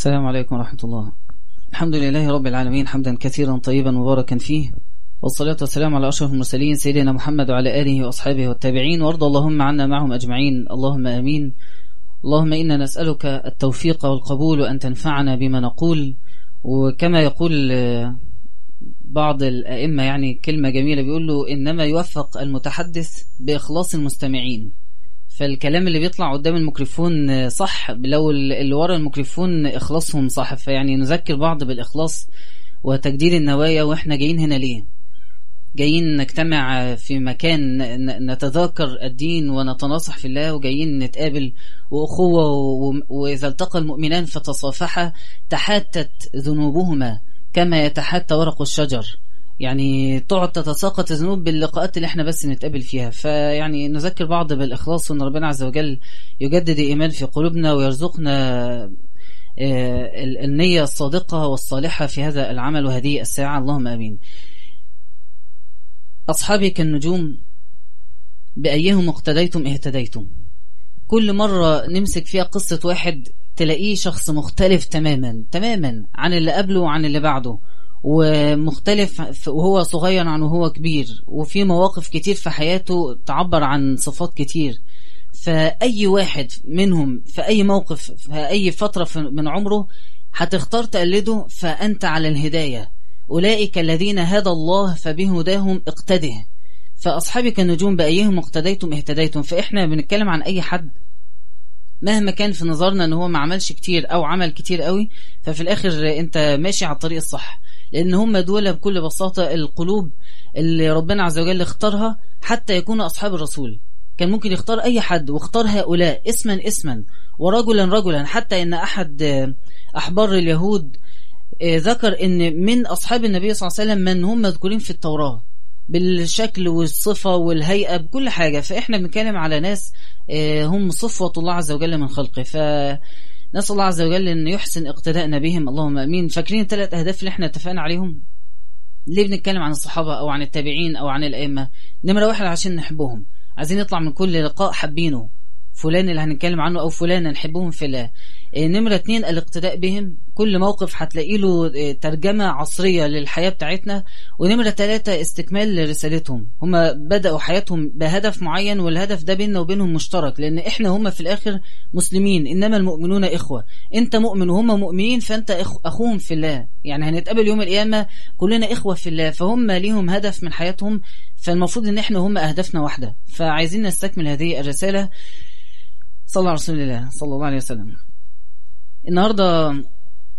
السلام عليكم ورحمة الله. الحمد لله رب العالمين حمدا كثيرا طيبا مباركا فيه. والصلاة والسلام على أشرف المرسلين سيدنا محمد وعلى آله وأصحابه والتابعين وارض اللهم عنا معهم أجمعين. اللهم آمين. اللهم إنا نسألك التوفيق والقبول وأن تنفعنا بما نقول. وكما يقول بعض الأئمة يعني كلمة جميلة بيقول له إنما يوفق المتحدث بإخلاص المستمعين. فالكلام اللي بيطلع قدام الميكروفون صح لو اللي ورا الميكروفون إخلاصهم صح. فيعني نذكر بعض بالإخلاص وتجديد النوايا وإحنا جايين هنا ليه؟ جايين نجتمع في مكان نتذاكر الدين ونتناصح في الله وجايين نتقابل وأخوة وإذا التقى المؤمنان فتصافحا تحاتت ذنوبهما كما يتحاتى ورق الشجر. يعني تقعد تتساقط الذنوب باللقاءات اللي إحنا بس نتقابل فيها. فيعني نذكر بعض بالإخلاص وأن ربنا عز وجل يجدد الإيمان في قلوبنا ويرزقنا النية الصادقة والصالحة في هذا العمل وهذه الساعة. اللهم أمين. أصحابي كالنجوم بأيهم اقتديتم اهتديتم؟ كل مرة نمسك فيها قصة واحد تلاقيه شخص مختلف تماما تماما عن اللي قبله وعن اللي بعده. ومختلف وهو صغير عن وهو كبير وفي مواقف كتير في حياته تعبر عن صفات كتير. فأي واحد منهم في أي موقف في أي فترة من عمره هتختار تقلده فأنت على الهداية. أولئك الذين هدى الله فبهداهم اقتده. فأصحابي كالنجوم بأيهم اقتديتم اهتديتم. فإحنا بنتكلم عن أي حد مهما كان في نظرنا إن هو ما عملش كتير أو عمل كتير قوي ففي الآخر أنت ماشي على الطريق الصح. لأن هم دول بكل بساطة القلوب اللي ربنا عز وجل اختارها حتى يكونوا أصحاب الرسول. كان ممكن يختار أي حد واختار هؤلاء اسما اسما ورجلا رجلا. حتى إن أحد أحبار اليهود ذكر إن من أصحاب النبي صلى الله عليه وسلم من هم مذكورين في التوراة بالشكل والصفة والهيئة بكل حاجة. فإحنا بنتكلم على ناس هم صفوة الله عز وجل من خلقه. فنسأل الله عز وجل أن يحسن اقتداءنا بهم. اللهم أمين. فاكرين الثلاث أهداف اللي إحنا اتفقنا عليهم؟ ليه بنتكلم عن الصحابة أو عن التابعين أو عن الأئمة؟ نمرة واحد عشان نحبهم. عايزين نطلع من كل لقاء حابينه. فلان اللي هنتكلم عنه أو فلان نحبهم في الله نمرة اتنين الاقتداء بهم. كل موقف هتلاقي له ترجمة عصرية للحياة بتاعتنا. ونمرة ثلاثة استكمال لرسالتهم. هم بدأوا حياتهم بهدف معين والهدف ده بيننا وبينهم مشترك لأن إحنا هم في الآخر مسلمين. إنما المؤمنون إخوة. أنت مؤمن وهم مؤمنين فأنت أخوهم في الله. يعني هنتقابل يوم القيامة كلنا إخوة في الله. فهم ليهم هدف من حياتهم فالمفروض إن إحنا هم أهدافنا واحدة. فعايزين نستكمل هذه الرسالة. صلى الله على رسول الله صلى الله عليه وسلم. النهارده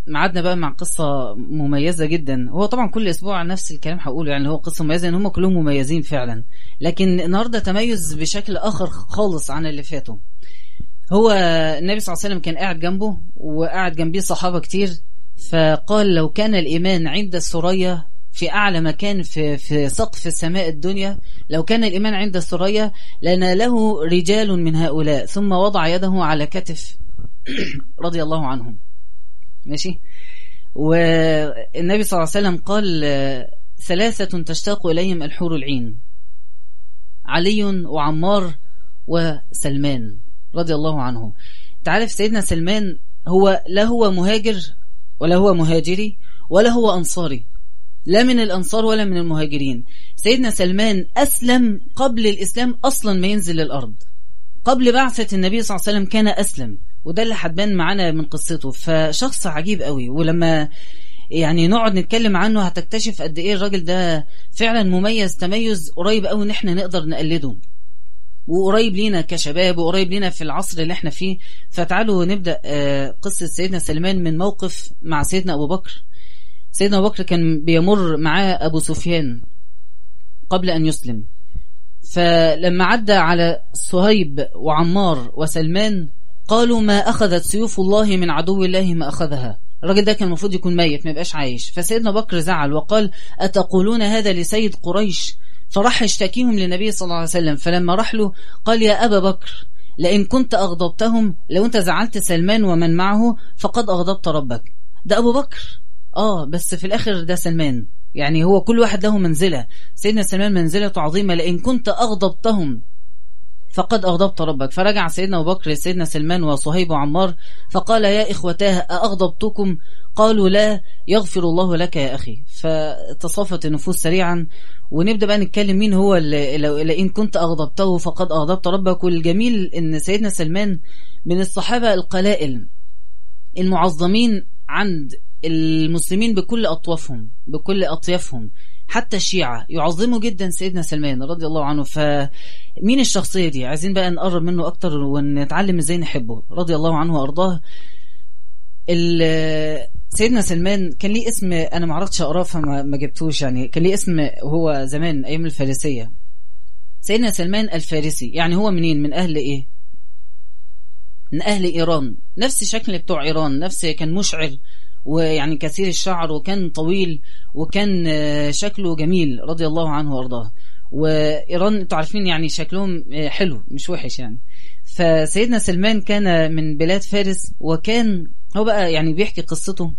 معادنا بقى مع قصة مميزة جدا. هو طبعا كل أسبوع نفس الكلام هقوله يعني هو قصة مميزة إن هم كلهم مميزين فعلا. لكن النهاردة تميز بشكل آخر خالص عن اللي فاتوا. هو النبي صلى الله عليه وسلم كان قاعد جنبه وقاعد جنبيه صحابة كتير فقال لو كان الإيمان عند الثريا في أعلى مكان في في سقف السماء الدنيا. لو كان الإيمان عند الثريا لناله رجال من هؤلاء. ثم وضع يده على كتف رضي الله عنهم. ماشي؟ والنبي صلى الله عليه وسلم قال ثلاثة تشتاق إليهم الحور العين. علي وعمار وسلمان رضي الله عنه تعرف سيدنا سلمان هو لا هو مهاجر ولا هو مهاجري ولا هو أنصاري. لا من الأنصار ولا من المهاجرين. سيدنا سلمان أسلم قبل الإسلام أصلا ما ينزل الأرض قبل بعثة النبي صلى الله عليه وسلم كان أسلم وده اللي هتبان معانا من قصته. فشخص عجيب قوي ولما يعني نقعد نتكلم عنه هتكتشف قد إيه الراجل ده فعلا مميز تميز قريب قوي إن إحنا نقدر نقلده. وقريب لينا كشباب وقريب لينا في العصر اللي إحنا فيه. فتعالوا نبدأ قصة سيدنا سلمان من موقف مع سيدنا أبو بكر. سيدنا أبو بكر كان بيمر معاه أبو سفيان قبل أن يسلم. فلما عدى على صهيب وعمار وسلمان قالوا ما أخذت سيوف الله من عدو الله ما أخذها. الراجل ده كان المفروض يكون ميت ما يبقاش عايش. فسيدنا بكر زعل وقال أتقولون هذا لسيد قريش؟ فراح يشتكيهم للنبي صلى الله عليه وسلم. فلما راح له قال يا أبا بكر لئن كنت أغضبتهم لو أنت زعلت سلمان ومن معه فقد أغضبت ربك. ده أبو بكر. آه بس في الآخر ده سلمان. يعني هو كل واحد له منزلة. سيدنا سلمان منزلته عظيمة. لئن كنت أغضبتهم فقد أغضبت ربك. فرجع سيدنا أبو بكر سيدنا سلمان وصهيب وعمار فقال يا إخوتاه أأغضبتكم؟ قالوا لا يغفر الله لك يا أخي. فتصافت النفوس سريعا. ونبدأ بقى نتكلم مين هو إن كنت أغضبته فقد أغضبت ربك. والجميل إن سيدنا سلمان من الصحابة القلائل المعظمين عند المسلمين بكل أطوافهم بكل أطيافهم. حتى الشيعة يعظموا جدا سيدنا سلمان رضي الله عنه. فمين الشخصية دي؟ عايزين بقى نقرب منه أكتر ونتعلم إزاي نحبه. رضي الله عنه وأرضاه. سيدنا سلمان كان ليه اسم أنا ما عرفتش أقراه فما جبتوش يعني. كان ليه اسم هو زمان أيام الفارسية. سيدنا سلمان الفارسي يعني هو منين؟ من أهل إيه؟ من أهل إيران. نفس شكل بتوع إيران نفس كان مشعر ويعني كثير الشعر وكان طويل وكان شكله جميل رضي الله عنه وأرضاه. وإيران أنتوا عارفين يعني شكلهم حلو مش وحش يعني. فسيدنا سلمان كان من بلاد فارس وكان هو بقى يعني بيحكي قصته.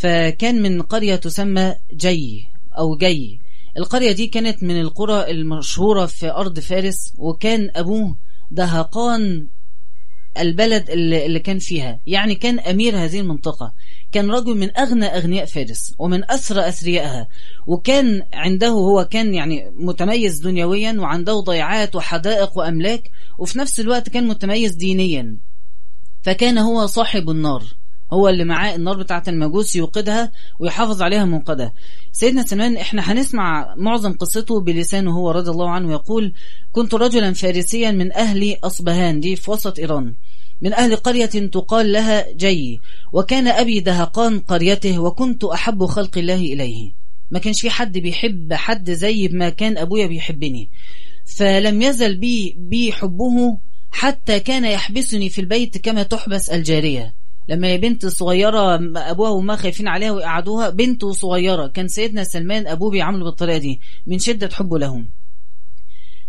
فكان من قرية تسمى جي أو جي. القرية دي كانت من القرى المشهورة في أرض فارس وكان أبوه دهقان البلد اللي كان فيها. يعني كان أمير هذه المنطقة. كان رجل من أغنى أغنياء فارس ومن أسرى أثريائها. وكان عنده هو كان يعني متميز دنيويا وعنده ضيعات وحدائق وأملاك وفي نفس الوقت كان متميز دينيا. فكان هو صاحب النار. هو اللي معاه النار بتاعة المجوس يوقدها ويحافظ عليها منقدة سيدنا سلمان إحنا هنسمع معظم قصته بلسانه هو رضي الله عنه يقول كنت رجلا فارسيا من أهل أصبهان دي في وسط إيران. من أهل قرية تقال لها جي وكان أبي دهقان قريته وكنت أحب خلق الله إليه. ما كانش في حد بيحب حد زي ما كان أبويا بيحبني. فلم يزل بي, بي حبه حتى كان يحبسني في البيت كما تحبس الجارية. لما هي بنت صغيرة أبوها وما خايفين عليها ويقعدوها بنت صغيرة كان سيدنا سلمان أبوه بيعامله بالطريقة دي من شدة حبه لهم.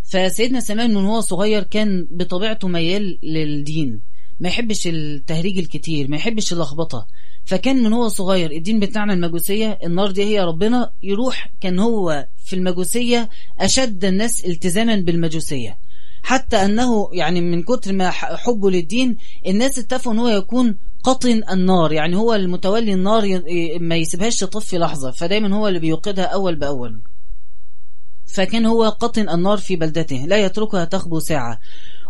فسيدنا سلمان من هو صغير كان بطبيعته ميال للدين ما يحبش التهريج الكتير ما يحبش اللخبطة. فكان من هو صغير الدين بتاعنا المجوسية النار دي هي ربنا يروح كان هو في المجوسية أشد الناس التزاما بالمجوسية. حتى أنه يعني من كتر ما حبه للدين الناس اتفقوا أنه يكون قطن النار يعني هو المتولي النار ما يسيبهاش تطفي لحظة فدايما هو اللي بيوقدها أول بأول. فكان هو قطن النار في بلدته لا يتركها تخبو ساعة.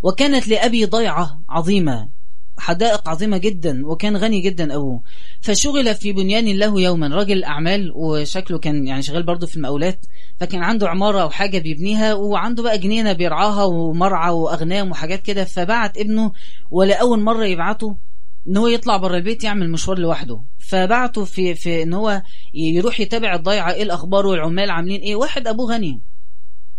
وكانت لأبي ضيعة عظيمة. حدائق عظيمة جدا وكان غني جدا أبوه. فشغل في بنيان له يوما. راجل أعمال وشكله كان يعني شغال برضه في المقاولات فكان عنده عمارة أو حاجة بيبنيها وعنده بقى جنينة بيرعاها ومرعى وأغنام وحاجات كده. فبعت ابنه ولأول مرة يبعته إن هو يطلع بره البيت يعمل مشوار لوحده. فبعته في في إن هو يروح يتابع الضيعة إيه الأخبار والعمال عاملين إيه. واحد أبوه غني.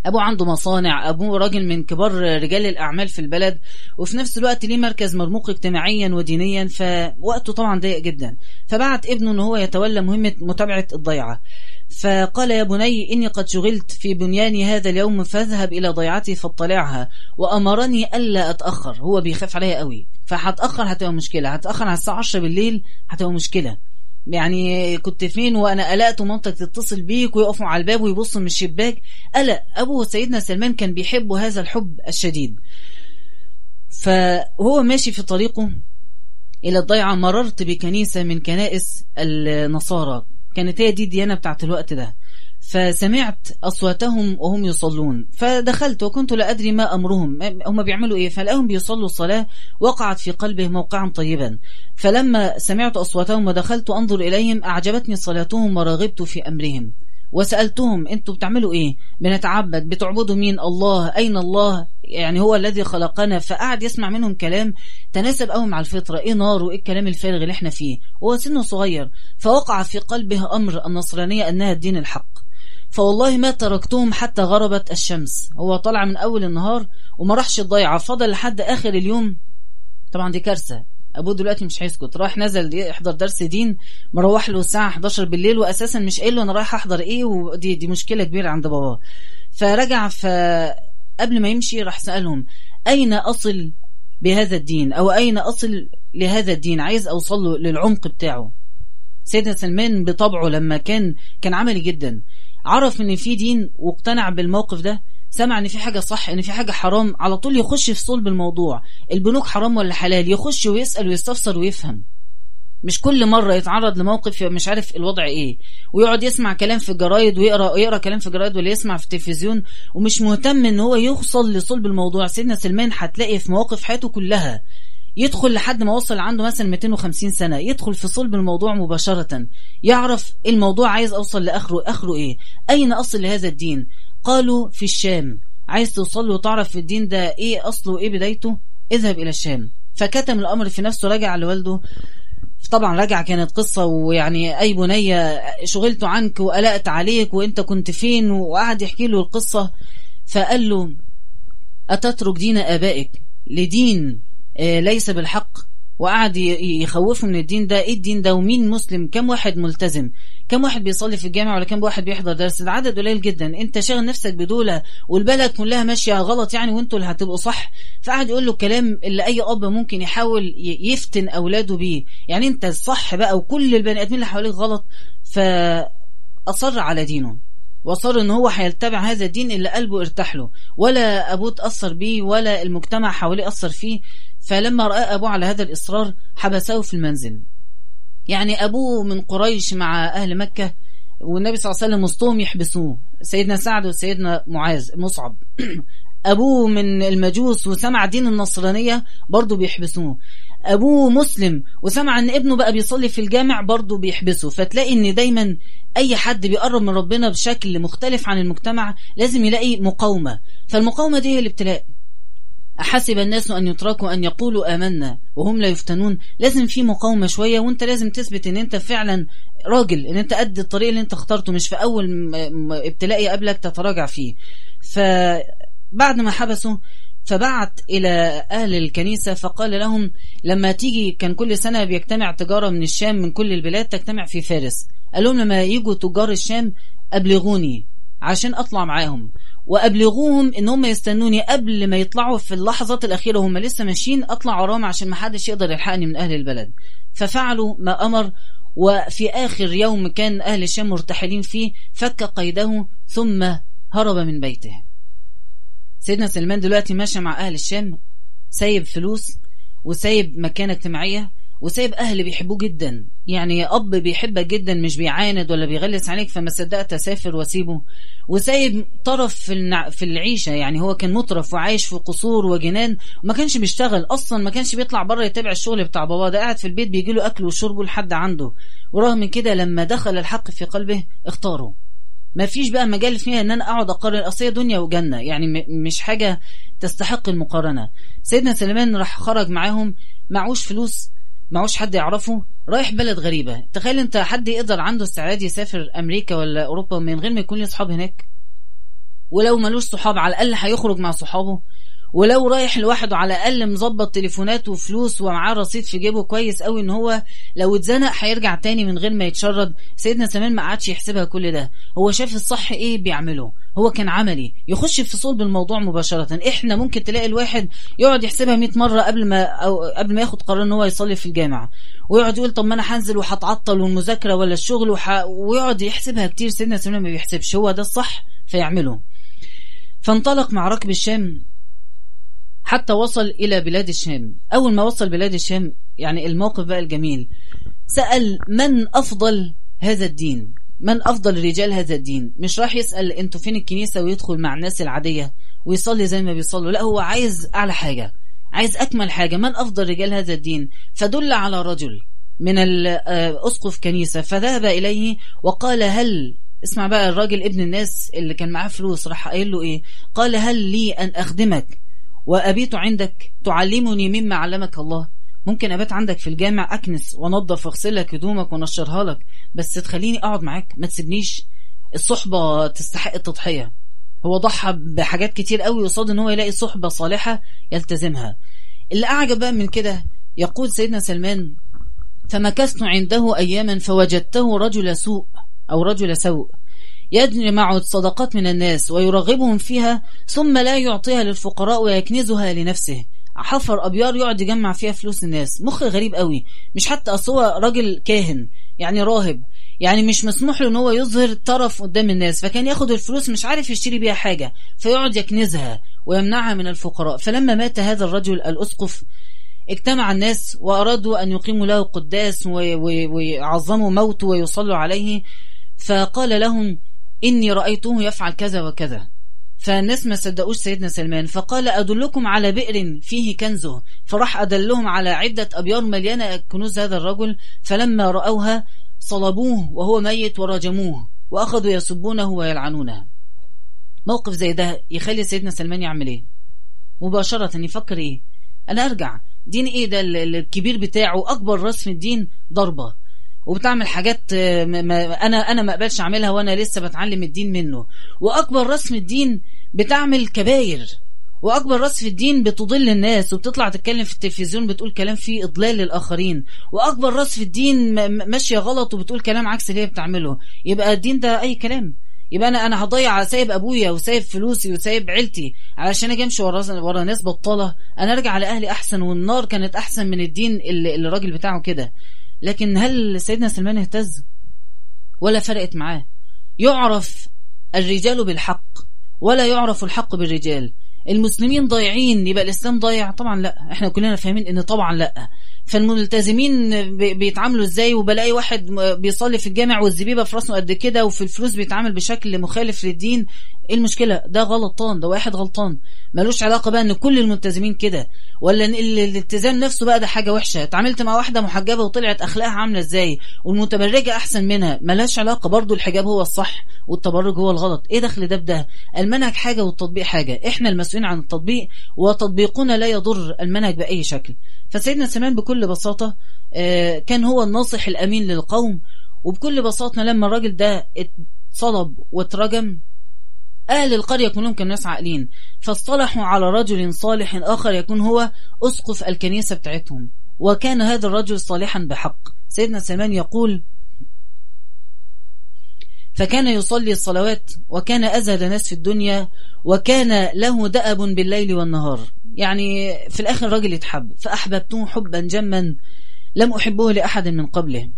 أبوه عنده مصانع أبوه راجل من كبار رجال الأعمال في البلد وفي نفس الوقت ليه مركز مرموق اجتماعيا ودينيا فوقته طبعا ضيق جدا. فبعت ابنه أنه هو يتولى مهمة متابعة الضيعة. فقال يا بني إني قد شغلت في بنياني هذا اليوم فاذهب إلى ضيعتي فاطلعها. وأمرني ألا أتأخر. هو بيخاف عليا قوي. فهتأخر هتبقى مشكلة. هتأخر على الساعة 10 بالليل هتبقى مشكلة. يعني كنت فين وأنا قلقت ومامتك تتصل بيك ويقفوا على الباب ويبصوا من الشباك. قلق. أبو سيدنا سلمان كان بيحب هذا الحب الشديد. فهو ماشي في طريقه إلى الضيعة. مررت بكنيسة من كنائس النصارى. كانت هي دي الديانة بتاعت الوقت ده. فسمعت أصواتهم وهم يصلون. فدخلت وكنت لا أدري ما أمرهم. هم بيعملوا إيه؟ فلقاهم بيصلوا الصلاة وقعت في قلبه موقعا طيبا. فلما سمعت أصواتهم ودخلت أنظر إليهم أعجبتني صلاتهم ورغبت في أمرهم. وسألتهم أنتوا بتعملوا إيه؟ بنتعبد؟ بتعبدوا مين؟ الله؟ أين الله؟ يعني هو الذي خلقنا. فقعد يسمع منهم كلام تناسب قوي مع الفطرة. إيه نار؟ وإيه الكلام الفارغ اللي إحنا فيه؟ هو سنه صغير. فوقع في قلبه أمر النصرانية أنها الدين الحق. فوالله ما تركتهم حتى غربت الشمس. هو طلع من أول النهار وما راحش الضيعة فضل لحد آخر اليوم. طبعا دي كارثة. أبوه دلوقتي مش هيسكت. راح نزل يحضر درس دين مروح له الساعة 11 بالليل وأساسا مش قايل له أنا رايح أحضر إيه ودي دي مشكلة كبيرة عند باباه. فرجع فقبل ما يمشي راح سألهم أين أصل بهذا الدين؟ أو أين أصل لهذا الدين؟ عايز أوصل له للعمق بتاعه. سيدنا سلمان بطبعه لما كان كان عملي جدا. عرف إن في دين واقتنع بالموقف ده سمع إن في حاجة صح إن في حاجة حرام على طول يخش في صلب الموضوع. البنوك حرام ولا حلال؟ يخش ويسأل ويستفسر ويفهم. مش كل مرة يتعرض لموقف مش عارف الوضع إيه. ويقعد يسمع كلام في الجرايد ويقرأ يقرأ كلام في الجرايد ولا يسمع في التلفزيون ومش مهتم إن هو يوصل لصلب الموضوع. سيدنا سلمان هتلاقي في مواقف حياته كلها يدخل لحد ما وصل عنده مثلا 250 سنة يدخل في صلب الموضوع مباشرة يعرف الموضوع عايز أوصل لآخره آخره إيه؟ أين أصل لهذا الدين؟ قالوا في الشام. عايز توصل له وتعرف في الدين ده إيه أصله وإيه بدايته؟ اذهب إلى الشام. فكتم الأمر في نفسه رجع لوالده. طبعا رجع كانت قصة ويعني أي بنية شغلت عنك وقلقت عليك وأنت كنت فين وقعد يحكي له القصة. فقال له أتترك دين آبائك لدين ليس بالحق. وقعد يخوفه من الدين ده. إيه الدين ده؟ ومين مسلم؟ كم واحد ملتزم؟ كم واحد بيصلي في الجامع ولا كم واحد بيحضر درس؟ العدد قليل جدا. أنت شاغل نفسك بدولة والبلد كلها ماشية غلط يعني وأنتوا اللي هتبقوا صح. فقعد يقول له الكلام اللي أي أب ممكن يحاول يفتن أولاده بيه. يعني أنت الصح بقى وكل البني آدمين اللي حواليك غلط. فأصر على دينه. وصار إن هو هيتبع هذا الدين اللي قلبه ارتاح له. ولا أبوه تأثر بيه ولا المجتمع حواليه أثر فيه. فلما رأى ابوه على هذا الإصرار حبسه في المنزل. يعني ابوه من قريش مع أهل مكة والنبي صلى الله عليه وسلم وسطهم يحبسوه. سيدنا سعد وسيدنا معاذ مصعب. ابوه من المجوس وسمع دين النصرانية برضه بيحبسوه. ابوه مسلم وسمع إن ابنه بقى بيصلي في الجامع برضه بيحبسه. فتلاقي إن دايما أي حد بيقرب من ربنا بشكل مختلف عن المجتمع لازم يلاقي مقاومة. فالمقاومة دي هي الابتلاء. أحسب الناس أن يتركوا أن يقولوا آمنا وهم لا يفتنون؟ لازم في مقاومة شوية وأنت لازم تثبت إن أنت فعلا راجل إن أنت قد الطريق اللي أنت اخترته مش في أول ابتلاء يقابلك تتراجع فيه. فبعد ما حبسوا فبعت إلى أهل الكنيسة فقال لهم لما تيجي كان كل سنة بيجتمع تجارة من الشام من كل البلاد تجتمع في فارس. قال لهم لما يجوا تجار الشام أبلغوني عشان أطلع معاهم. وأبلغوهم إن هم يستنوني قبل ما يطلعوا في اللحظات الأخيرة هم لسه ماشيين أطلع وراهم عشان ما حدش يقدر يلحقني من أهل البلد. ففعلوا ما أمر وفي آخر يوم كان أهل الشام مرتحلين فيه فك قيده ثم هرب من بيته. سيدنا سلمان دلوقتي ماشي مع أهل الشام سايب فلوس وسايب مكانة اجتماعية وسايب أهل بيحبوه جدا. يعني أب بيحبك جدا مش بيعاند ولا بيغلس عليك فما صدقت أسافر وأسيبه. وسايب طرف في. في العيشة. يعني هو كان مطرف وعايش في قصور وجنان وما كانش بيشتغل أصلا ما كانش بيطلع بره يتابع الشغل بتاع باباه. ده قاعد في البيت بيجي له أكل وشربه لحد عنده. ورغم كده لما دخل الحق في قلبه اختاره. ما فيش بقى مجال فيها إن أنا أقعد أقارن. أصل دنيا وجنة. يعني مش حاجة تستحق المقارنة. سيدنا سليمان راح خرج معاهم معوش فلوس معوش حد يعرفه رايح بلد غريبة. تخيل انت حد يقدر عنده استعداد يسافر أمريكا ولا أوروبا من غير ما يكون له صحاب هناك؟ ولو ملوش صحاب على الأقل هيخرج مع صحابه. ولو رايح لوحده على الأقل مظبط تليفونات وفلوس ومعاه رصيد في جيبه كويس قوي إن هو لو اتزنق هيرجع تاني من غير ما يتشرد. سيدنا سلمان ما قعدش يحسبها كل ده. هو شاف الصح إيه بيعمله؟ هو كان عملي. يخش في صلب الموضوع مباشرة. إحنا ممكن تلاقي الواحد يقعد يحسبها 100 مرة قبل ما أو قبل ما ياخد قرار إن هو يصلي في الجامع. ويقعد يقول طب ما أنا هنزل وهتعطل والمذاكرة ولا الشغل وح... ويقعد يحسبها كتير. سيدنا سلمان ما بيحسبش. هو ده الصح فيعمله. فانطلق مع ركب الشام. حتى وصل إلى بلاد الشام. أول ما وصل بلاد الشام يعني الموقف بقى الجميل. سأل من أفضل هذا الدين؟ من أفضل رجال هذا الدين؟ مش راح يسأل أنتوا فين الكنيسة ويدخل مع الناس العادية ويصلي زي ما بيصلوا. لا هو عايز أعلى حاجة عايز أكمل حاجة. من أفضل رجال هذا الدين؟ فدل على رجل من الأسقف كنيسة. فذهب إليه وقال هل اسمع بقى الراجل ابن الناس اللي كان معاه فلوس راح قايل له إيه؟ قال هل لي أن أخدمك؟ وأبيت عندك تعلمني مما علمك الله. ممكن أبات عندك في الجامع أكنس ونظف واغسل لك هدومك ونشرها لك بس تخليني أقعد معاك ما تسيبنيش. الصحبة تستحق التضحية. هو ضحى بحاجات كتير قوي قصاد إن هو يلاقي صحبة صالحة يلتزمها. اللي أعجب بقى من كده يقول سيدنا سلمان فمكثت عنده أياما فوجدته رجل سوء أو رجل سوء. يجمع الصدقات من الناس ويرغبهم فيها ثم لا يعطيها للفقراء ويكنزها لنفسه. حفر أبيار يقعد يجمع فيها فلوس الناس. مخ غريب قوي. مش حتى هو راجل كاهن يعني راهب. يعني مش مسموح له إن هو يظهر طرف قدام الناس. فكان ياخد الفلوس مش عارف يشتري بيها حاجة فيقعد يكنزها ويمنعها من الفقراء. فلما مات هذا الرجل الأسقف اجتمع الناس وأرادوا أن يقيموا له قداس ويعظموا موته ويصلوا عليه. فقال لهم إني رأيته يفعل كذا وكذا. فالناس ما صدقوش سيدنا سلمان فقال أدلكم على بئر فيه كنزه فراح أدلهم على عدة أبيار مليانة كنوز هذا الرجل فلما رأوها صلبوه وهو ميت ورجموه وأخذوا يسبونه ويلعنونه. موقف زي ده يخلي سيدنا سلمان يعمل إيه؟ مباشرة يفكر إيه؟ أنا أرجع. دين إيه ده الكبير بتاعه أكبر رسم الدين ضربة. وبتعمل حاجات ما أنا أنا ما أقبلش أعملها وأنا لسه بتعلم الدين منه. وأكبر رسم الدين بتعمل كباير. وأكبر راس في الدين بتضل الناس وبتطلع تتكلم في التلفزيون بتقول كلام فيه إضلال للآخرين. وأكبر راس في الدين ماشية غلط وبتقول كلام عكس اللي هي بتعمله. يبقى الدين ده أي كلام. يبقى أنا أنا هضيع سايب أبويا وسايب فلوسي وسايب عيلتي علشان أجي أمشي ورا ورا ناس بطالة. أنا أرجع لأهلي أحسن والنار كانت أحسن من الدين اللي, اللي الراجل بتاعه كده. لكن هل سيدنا سلمان اهتز ولا فرقت معاه؟ يعرف الرجال بالحق ولا يعرف الحق بالرجال. المسلمين ضايعين يبقى الإسلام ضايع؟ طبعا لا. إحنا كلنا فاهمين إن طبعا لا. فالملتزمين بيتعاملوا إزاي؟ وبلاقي واحد بيصلي في الجامع والزبيبة في راسه قد كده وفي الفلوس بيتعامل بشكل مخالف للدين. إيه المشكلة؟ ده غلطان ده واحد غلطان. ملوش علاقة بقى إن كل الملتزمين كده ولا إن الالتزام نفسه بقى ده حاجة وحشة. اتعاملت مع واحدة محجبة وطلعت أخلاقها عاملة إزاي؟ والمتبرجة أحسن منها. ملهاش علاقة برضو الحجاب هو الصح والتبرج هو الغلط. إيه دخل ده بده؟ المنهج حاجة والتطبيق حاجة. إحنا المسؤولين عن التطبيق وتطبيقنا لا يضر المنهج بأي شكل. فسيدنا سلمان بكل بساطة كان هو الناصح الأمين للقوم. وبكل بساطة لما الراجل ده اتصلب واترجم أهل القرية كلهم كانوا ناس عاقلين. فاصطلحوا على رجل صالح آخر يكون هو أسقف الكنيسة بتاعتهم. وكان هذا الرجل صالحا بحق. سيدنا سلمان يقول فكان يصلي الصلوات وكان أزهد ناس في الدنيا وكان له دأب بالليل والنهار. يعني في الآخر رجل يتحب فأحببته حبا جما لم أحبه لأحد من قبله.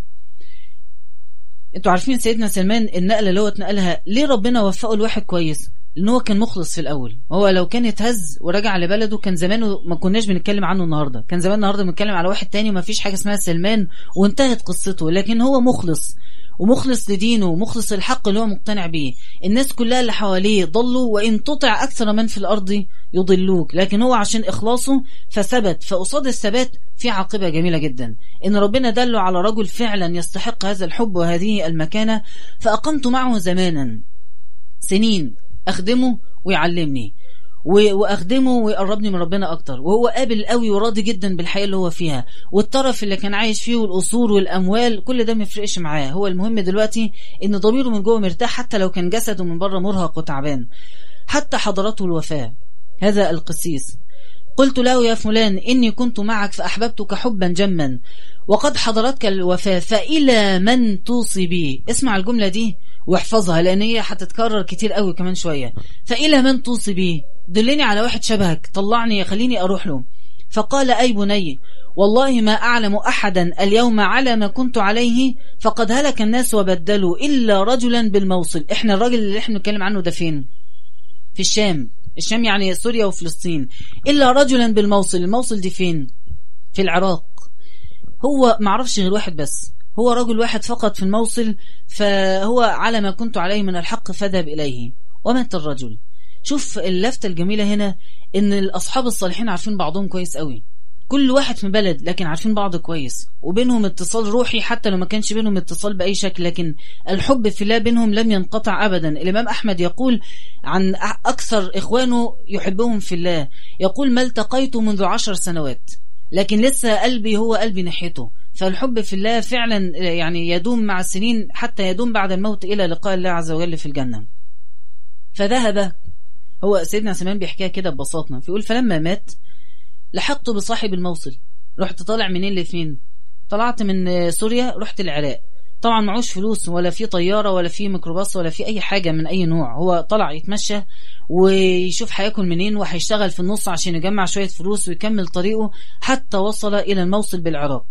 أنتوا عارفين سيدنا سلمان النقلة اللي هو اتنقلها ليه ربنا وفقه الواحد كويس؟ لأن هو كان مخلص في الأول. هو لو كان اتهز ورجع لبلده كان زمانه ما كناش بنتكلم عنه النهارده. كان زمان النهارده بنتكلم على واحد تاني وما فيش حاجة اسمها سلمان وانتهت قصته لكن هو مخلص. ومخلص لدينه ومخلص الحق اللي هو مقتنع بيه. الناس كلها اللي حواليه ضلوا وإن تطع أكثر من في الأرض يضلوك. لكن هو عشان إخلاصه فثبت. فقصاد الثبات في عاقبة جميلة جدا. إن ربنا دله على رجل فعلا يستحق هذا الحب وهذه المكانة فأقمت معه زمانا. سنين أخدمه ويعلمني. وأخدمه ويقربني من ربنا أكتر. وهو قابل قوي وراضي جدا بالحياة اللي هو فيها. والطرف اللي كان عايش فيه والقصور والأموال كل ده ما يفرقش معاه. هو المهم دلوقتي إن ضميره من جوه مرتاح حتى لو كان جسده من بره مرهق وتعبان. حتى حضرته الوفاة. هذا القسيس. قلت له يا فلان إني كنت معك فأحببتك حبا جما. وقد حضرتك الوفاة فإلى من توصي بي؟ اسمع الجملة دي واحفظها لأن هي هتتكرر كتير قوي كمان شوية. فإلى من توصي بي؟ دلني على واحد شبهك طلعني خليني أروح له. فقال أي بني والله ما أعلم أحدا اليوم على ما كنت عليه فقد هلك الناس وبدلوا إلا رجلا بالموصل. إحنا الراجل اللي إحنا نتكلم عنه ده فين؟ في الشام. الشام يعني سوريا وفلسطين. إلا رجلا بالموصل. الموصل دي فين؟ في العراق. هو معرفش غير واحد بس. هو رجل واحد فقط في الموصل فهو على ما كنت عليه من الحق فذهب إليه. ومات الرجل. شوف اللفتة الجميلة هنا إن الأصحاب الصالحين عارفين بعضهم كويس قوي. كل واحد في بلد لكن عارفين بعض كويس. وبينهم اتصال روحي حتى لو ما كانش بينهم اتصال بأي شكل لكن الحب في الله بينهم لم ينقطع أبدا. الإمام أحمد يقول عن أكثر إخوانه يحبهم في الله. يقول ما التقيت منذ عشر سنوات لكن لسه قلبي هو قلبي ناحيته. فالحب في الله فعلا يعني يدوم مع السنين حتى يدوم بعد الموت إلى لقاء الله عز وجل في الجنة. فذهب هو سيدنا سلمان بيحكيها كده ببساطة. فيقول فلما مات لحقت بصاحب الموصل. رحت طالع منين لفين؟ طلعت من سوريا رحت العراق. طبعا معوش فلوس ولا في طيارة ولا في ميكروباص ولا في أي حاجة من أي نوع. هو طلع يتمشى ويشوف هياكل منين وهيشتغل في النص عشان يجمع شوية فلوس ويكمل طريقه حتى وصل إلى الموصل بالعراق.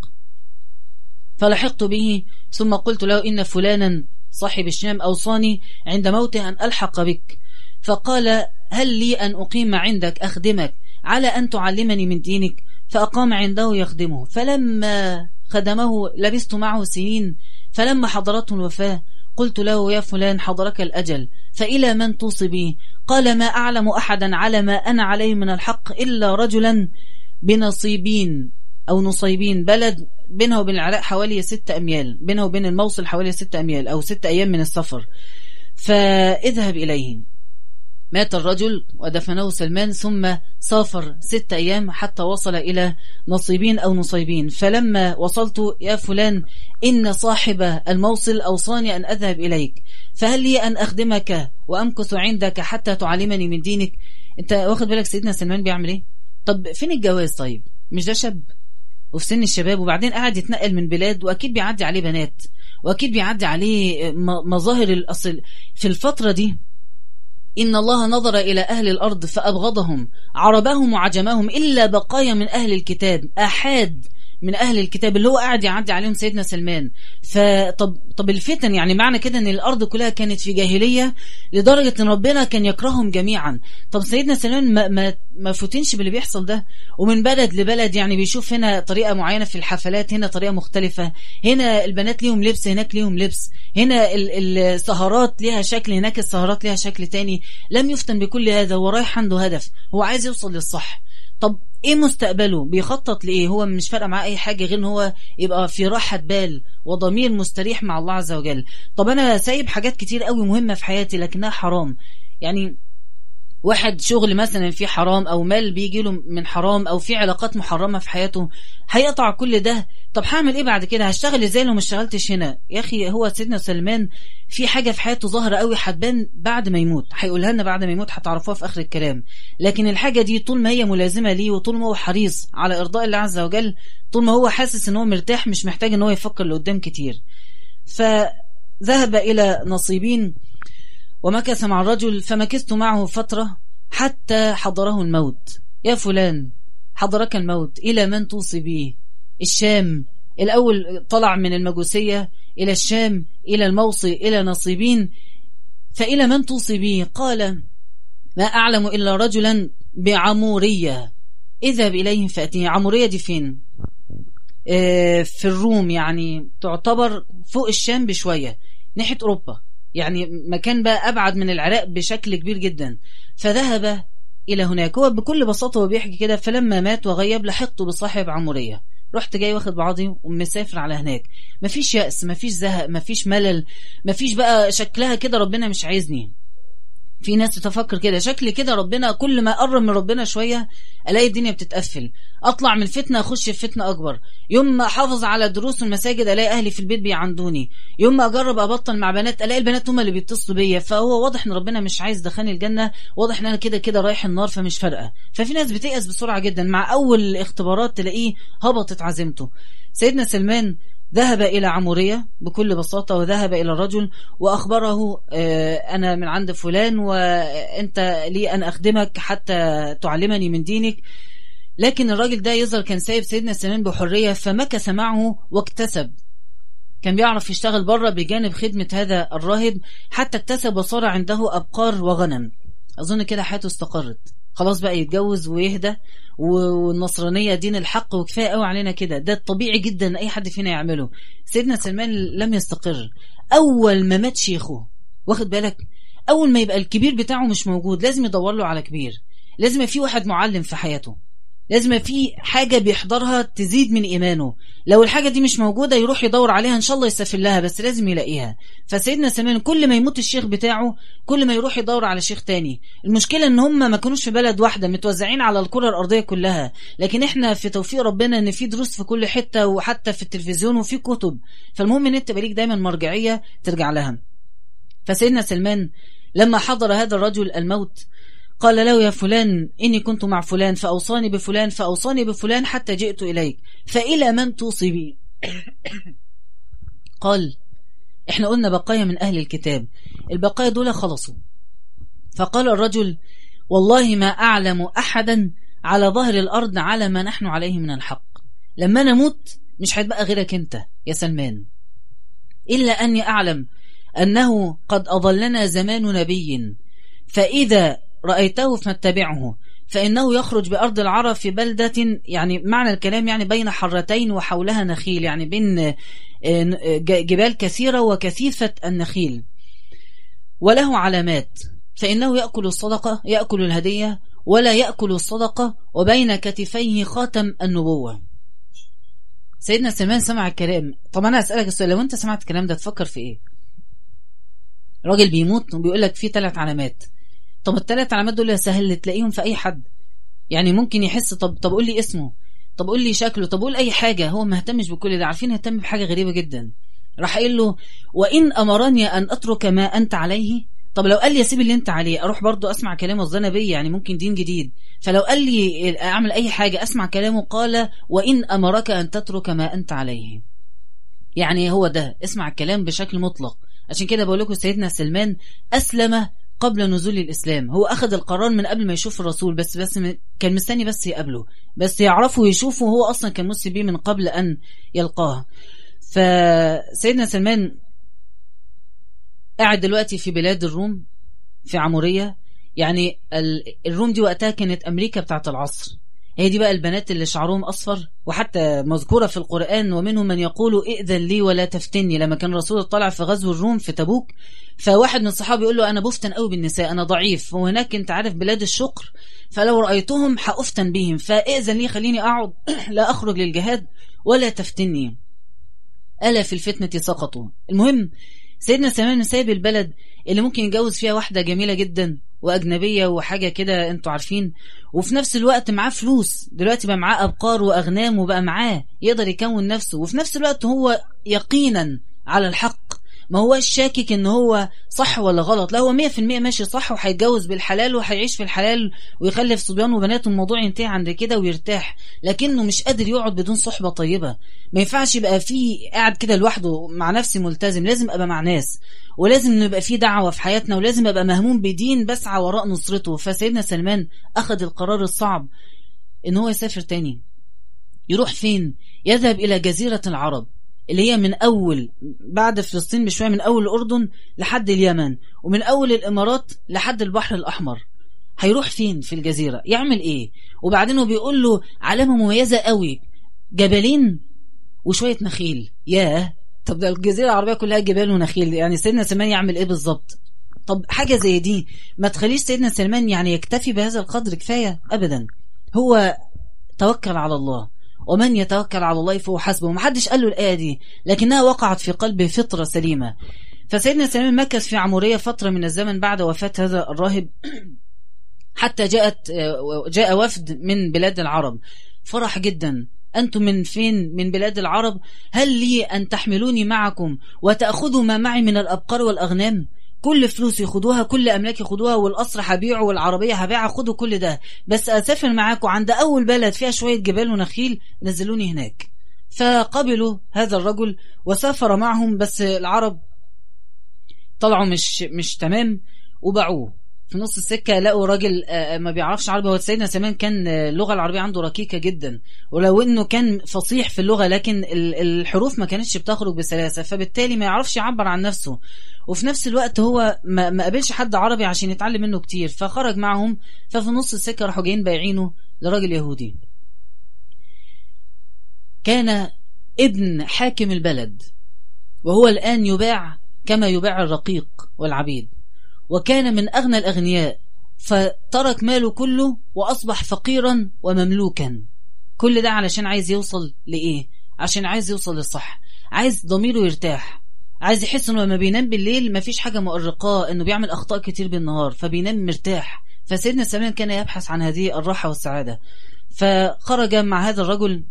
فلحقت به ثم قلت له إن فلانا صاحب الشام أوصاني عند موته أن ألحق بك. فقال هل لي أن أقيم عندك أخدمك على أن تعلمني من دينك؟ فأقام عنده يخدمه. فلما خدمه لبست معه سنين. فلما حضرته الوفاة قلت له يا فلان حضرك الأجل. فإلى من توصي به قال ما أعلم أحدا على ما أنا عليه من الحق إلا رجلا بنصيبين أو نصيبين بلد بينه وبين العراق حوالي ستة أميال بينه وبين الموصل حوالي ستة أميال أو ستة أيام من السفر. فاذهب إليه. مات الرجل ودفنه سلمان ثم سافر ستة أيام حتى وصل إلى نصيبين أو نصيبين. فلما وصلت يا فلان إن صاحب الموصل أوصاني أن أذهب إليك فهل لي أن أخدمك وأمكث عندك حتى تعلمني من دينك؟ أنت واخد بالك سيدنا سلمان بيعمل إيه؟ طب فين الجواز طيب؟ مش ده شاب؟ وفي سن الشباب وبعدين قاعد يتنقل من بلاد وأكيد بيعدي عليه بنات وأكيد بيعدي عليه مظاهر الأصل. في الفترة دي إن الله نظر إلى أهل الأرض فأبغضهم. عربهم وعجمهم إلا بقايا من أهل الكتاب. أحاد. من أهل الكتاب اللي هو قاعد يعدي عليهم سيدنا سلمان. فطب طب الفتن يعني معنى كده أن الأرض كلها كانت في جاهلية لدرجة أن ربنا كان يكرههم جميعا. طب سيدنا سلمان ما, ما, ما فتنش باللي بيحصل ده؟ ومن بلد لبلد يعني بيشوف هنا طريقة معينة في الحفلات هنا طريقة مختلفة. هنا البنات ليهم لبس هناك ليهم لبس. هنا السهرات ليها شكل هناك السهرات ليها شكل تاني. لم يفتن بكل هذا هو رايح عنده هدف. هو عايز يوصل للصح. طب إيه مستقبله؟ بيخطط لإيه؟ هو مش فارقة معاه أي حاجة غير إن هو يبقى في راحة بال وضمير مستريح مع الله عز وجل. طب أنا سايب حاجات كتير قوي مهمة في حياتي لكنها حرام. يعني واحد شغل مثلا فيه حرام أو مال بيجي له من حرام أو في علاقات محرمة في حياته هيقطع كل ده. طب هعمل إيه بعد كده؟ هشتغل إزاي لو ما اشتغلتش هنا؟ يا أخي هو سيدنا سلمان في حاجة في حياته ظاهرة قوي هتبان بعد ما يموت هيقولها لنا بعد ما يموت هتعرفوها في آخر الكلام. لكن الحاجة دي طول ما هي ملازمة ليه وطول ما هو حريص على إرضاء الله عز وجل طول ما هو حاسس إن هو مرتاح مش محتاج إن هو يفكر لقدام كتير. فذهب إلى نصيبين. ومكث مع الرجل فمكثت معه فترة حتى حضره الموت. يا فلان حضرك الموت إلى من توصي به؟ الشام الأول طلع من المجوسية إلى الشام إلى الموصي إلى نصيبين فإلى من توصي به؟ قال ما أعلم إلا رجلا بعمورية. اذهب إليهم فأتيه. عمورية دي فين؟ آه في الروم يعني تعتبر فوق الشام بشوية ناحية أوروبا. يعني مكان بقى أبعد من العراق بشكل كبير جدا. فذهب إلى هناك. هو بكل بساطة وبيحكي كده فلما مات وغيب لحقته بصاحب عمورية. رحت جاي واخد بعضي ومسافر على هناك. مفيش يأس مفيش زهق مفيش ملل مفيش بقى شكلها كده ربنا مش عايزني. في ناس تفكر كده. شكل كده ربنا كل ما أقرب من ربنا شوية ألاقي الدنيا بتتقفل. أطلع من فتنة أخش في فتنة أكبر. يوم ما أحافظ على دروس المساجد ألاقي أهلي في البيت بيعندوني. يوم ما أجرب أبطل مع بنات ألاقي البنات هم اللي بيتصلوا بيا. فهو واضح إن ربنا مش عايز دخلني الجنة واضح إن أنا كده كده رايح النار فمش فارقة. ففي ناس بتيأس بسرعة جدا. مع أول اختبارات تلاقيه هبطت عزيمته. سيدنا سلمان ذهب إلى عمورية بكل بساطة وذهب إلى الرجل وأخبره أنا من عند فلان وأنت لي أن أخدمك حتى تعلمني من دينك. لكن الراجل ده يظهر كان سايب سيدنا سليمان بحرية فمكث معه واكتسب. كان بيعرف يشتغل بره بجانب خدمة هذا الراهب حتى اكتسب وصار عنده أبقار وغنم. أظن كده حياته استقرت. خلاص بقى يتجوز ويهدى والنصرانية دين الحق وكفاية قوي علينا كده. ده الطبيعي جدا أي حد فينا يعمله. سيدنا سلمان لم يستقر. أول ما مات شيخه واخد بالك؟ أول ما يبقى الكبير بتاعه مش موجود لازم يدور له على كبير. لازم في واحد معلم في حياته. لازم في حاجة بيحضرها تزيد من إيمانه. لو الحاجة دي مش موجودة يروح يدور عليها إن شاء الله يستفل لها بس لازم يلاقيها. فسيدنا سلمان كل ما يموت الشيخ بتاعه كل ما يروح يدور على شيخ تاني. المشكلة إن هم ما كانوش في بلد واحدة متوزعين على الكرة الأرضية كلها. لكن إحنا في توفيق ربنا إن في دروس في كل حتة وحتى في التلفزيون وفي كتب. فالمهم إن أنت بليك دايما مرجعية ترجع لها. فسيدنا سلمان لما حضر هذا الرجل الموت قال له يا فلان إني كنت مع فلان فأوصاني بفلان فأوصاني بفلان حتى جئت إليك فإلى من توصي بي قال إحنا قلنا بقايا من أهل الكتاب البقايا دول خلصوا. فقال الرجل والله ما أعلم أحدا على ظهر الأرض على ما نحن عليه من الحق. لما نموت مش هيتبقى غيرك أنت يا سلمان. إلا أني أعلم أنه قد أضلنا زمان نبي فإذا رأيته فاتبعه فإنه يخرج بأرض العرب في بلدة يعني معنى الكلام يعني بين حرتين وحولها نخيل يعني بين آه، جبال كثيرة وكثيفة النخيل. وله علامات فإنه يأكل الصدقة يأكل الهدية ولا يأكل الصدقة وبين كتفيه خاتم النبوة. سيدنا سلمان سمع الكلام. طب أنا أسألك السؤال لو أنت سمعت الكلام ده تفكر في إيه؟ راجل بيموت وبيقول لك في ثلاث علامات. طب الثلاث علامات دول سهل تلاقيهم في أي حد. يعني ممكن يحس طب طب قول لي اسمه. طب قول لي شكله. طب قول أي حاجة. هو ما اهتمش بكل ده. عارفين اهتم بحاجة غريبة جدا. راح قايل له وإن أمرني أن أترك ما أنت عليه؟ طب لو قال لي اسيب اللي أنت عليه أروح برضو أسمع كلامه الظن بيا يعني ممكن دين جديد. فلو قال لي أعمل أي حاجة أسمع كلامه قال وإن أمرك أن تترك ما أنت عليه. يعني هو ده. اسمع الكلام بشكل مطلق. عشان كده بقول لكم سيدنا سلمان أسلم قبل نزول الإسلام. هو أخذ القرار من قبل ما يشوف الرسول بس بس كان مستني بس يقابله. بس يعرفه ويشوفه هو أصلا كان مسلم بيه من قبل أن يلقاه فسيدنا سلمان قاعد دلوقتي في بلاد الروم في عمورية. يعني الروم دي وقتها كانت أمريكا بتاعت العصر. هي دي بقى البنات اللي شعرهم أصفر وحتى مذكورة في القرآن ومنهم من يقول إئذن لي ولا تفتني لما كان الرسول طلع في غزو الروم في تبوك فواحد من الصحابة يقول له أنا بفتن قوي بالنساء أنا ضعيف وهناك أنت عارف بلاد الشقر فلو رأيتهم حأفتن بهم فإئذن لي خليني أقعد لا أخرج للجهاد ولا تفتني ألا في الفتنة سقطوا. المهم سيدنا سلمان سايب البلد اللي ممكن يتجوز فيها واحدة جميلة جدا وأجنبية وحاجة كده أنتوا عارفين. وفي نفس الوقت معاه فلوس. دلوقتي بقى معاه أبقار وأغنام وبقى معاه يقدر يكون نفسه. وفي نفس الوقت هو يقينا على الحق. ما هو شاكك إن هو صح ولا غلط. لا هو 100% ماشي صح وهيتجوز بالحلال وهيعيش في الحلال ويخلف صبيان وبنات والموضوع ينتهي عند كده ويرتاح. لكنه مش قادر يقعد بدون صحبة طيبة. ما ينفعش يبقى في قاعد كده لوحده مع نفسي ملتزم. لازم أبقى مع ناس ولازم نبقى في دعوة في حياتنا ولازم أبقى مهموم بدين بسعى وراء نصرته. فسيدنا سلمان أخذ القرار الصعب إن هو يسافر تاني. يروح فين؟ يذهب إلى جزيرة العرب. اللي هي من أول بعد فلسطين بشوية من أول الأردن لحد اليمن ومن أول الإمارات لحد البحر الأحمر. هيروح فين في الجزيرة؟ يعمل إيه؟ وبعدين بيقول له علامة مميزة قوي جبلين وشوية نخيل. ياه! طب ده الجزيرة العربية كلها جبال ونخيل يعني سيدنا سلمان يعمل إيه بالظبط؟ طب حاجة زي دي ما تخليش سيدنا سلمان يعني يكتفي بهذا القدر كفاية أبدا. هو توكل على الله. ومن يتوكل على الله فهو حسبه. ومحدش قال له الآية دي لكنها وقعت في قلبه فطرة سليمة. فسيدنا سليمان مكث في عمورية فترة من الزمن بعد وفاة هذا الراهب حتى جاءت جاء وفد من بلاد العرب. فرح جدا. أنتم من فين؟ من بلاد العرب؟ هل لي أن تحملوني معكم وتأخذوا ما معي من الأبقار والأغنام؟ كل فلوس ياخدوها كل أملاك ياخدوها والقصر هبيعه والعربية هبيعها خدوا كل ده. بس أسافر معاكم عند أول بلد فيها شوية جبال ونخيل نزلوني هناك. فقبلوا هذا الرجل وسافر معهم بس العرب طلعوا مش مش تمام وباعوه. في نص السكة لقوا راجل آه، آه، ما بيعرفش عربي. هو سيدنا سليمان كان آه، اللغة العربية عنده ركيكه جدا ولو إنه كان فصيح في اللغة لكن الحروف ما كانتش بتخرج بسلاسة فبالتالي ما يعرفش يعبر عن نفسه. وفي نفس الوقت هو ما قابلش حد عربي عشان يتعلم منه كتير. فخرج معهم ففي نص السكة راحوا جايين بايعينه لراجل يهودي. كان ابن حاكم البلد وهو الآن يباع كما يباع الرقيق والعبيد. وكان من أغنى الأغنياء فترك ماله كله وأصبح فقيرا ومملوكا. كل ده علشان عايز يوصل لإيه؟ عشان عايز يوصل للصح. عايز ضميره يرتاح. عايز يحس إنه لما بينام بالليل مفيش حاجة مؤرقاه إنه بيعمل أخطاء كتير بالنهار فبينام مرتاح. فسيدنا سليمان كان يبحث عن هذه الراحة والسعادة. فخرج مع هذا الرجل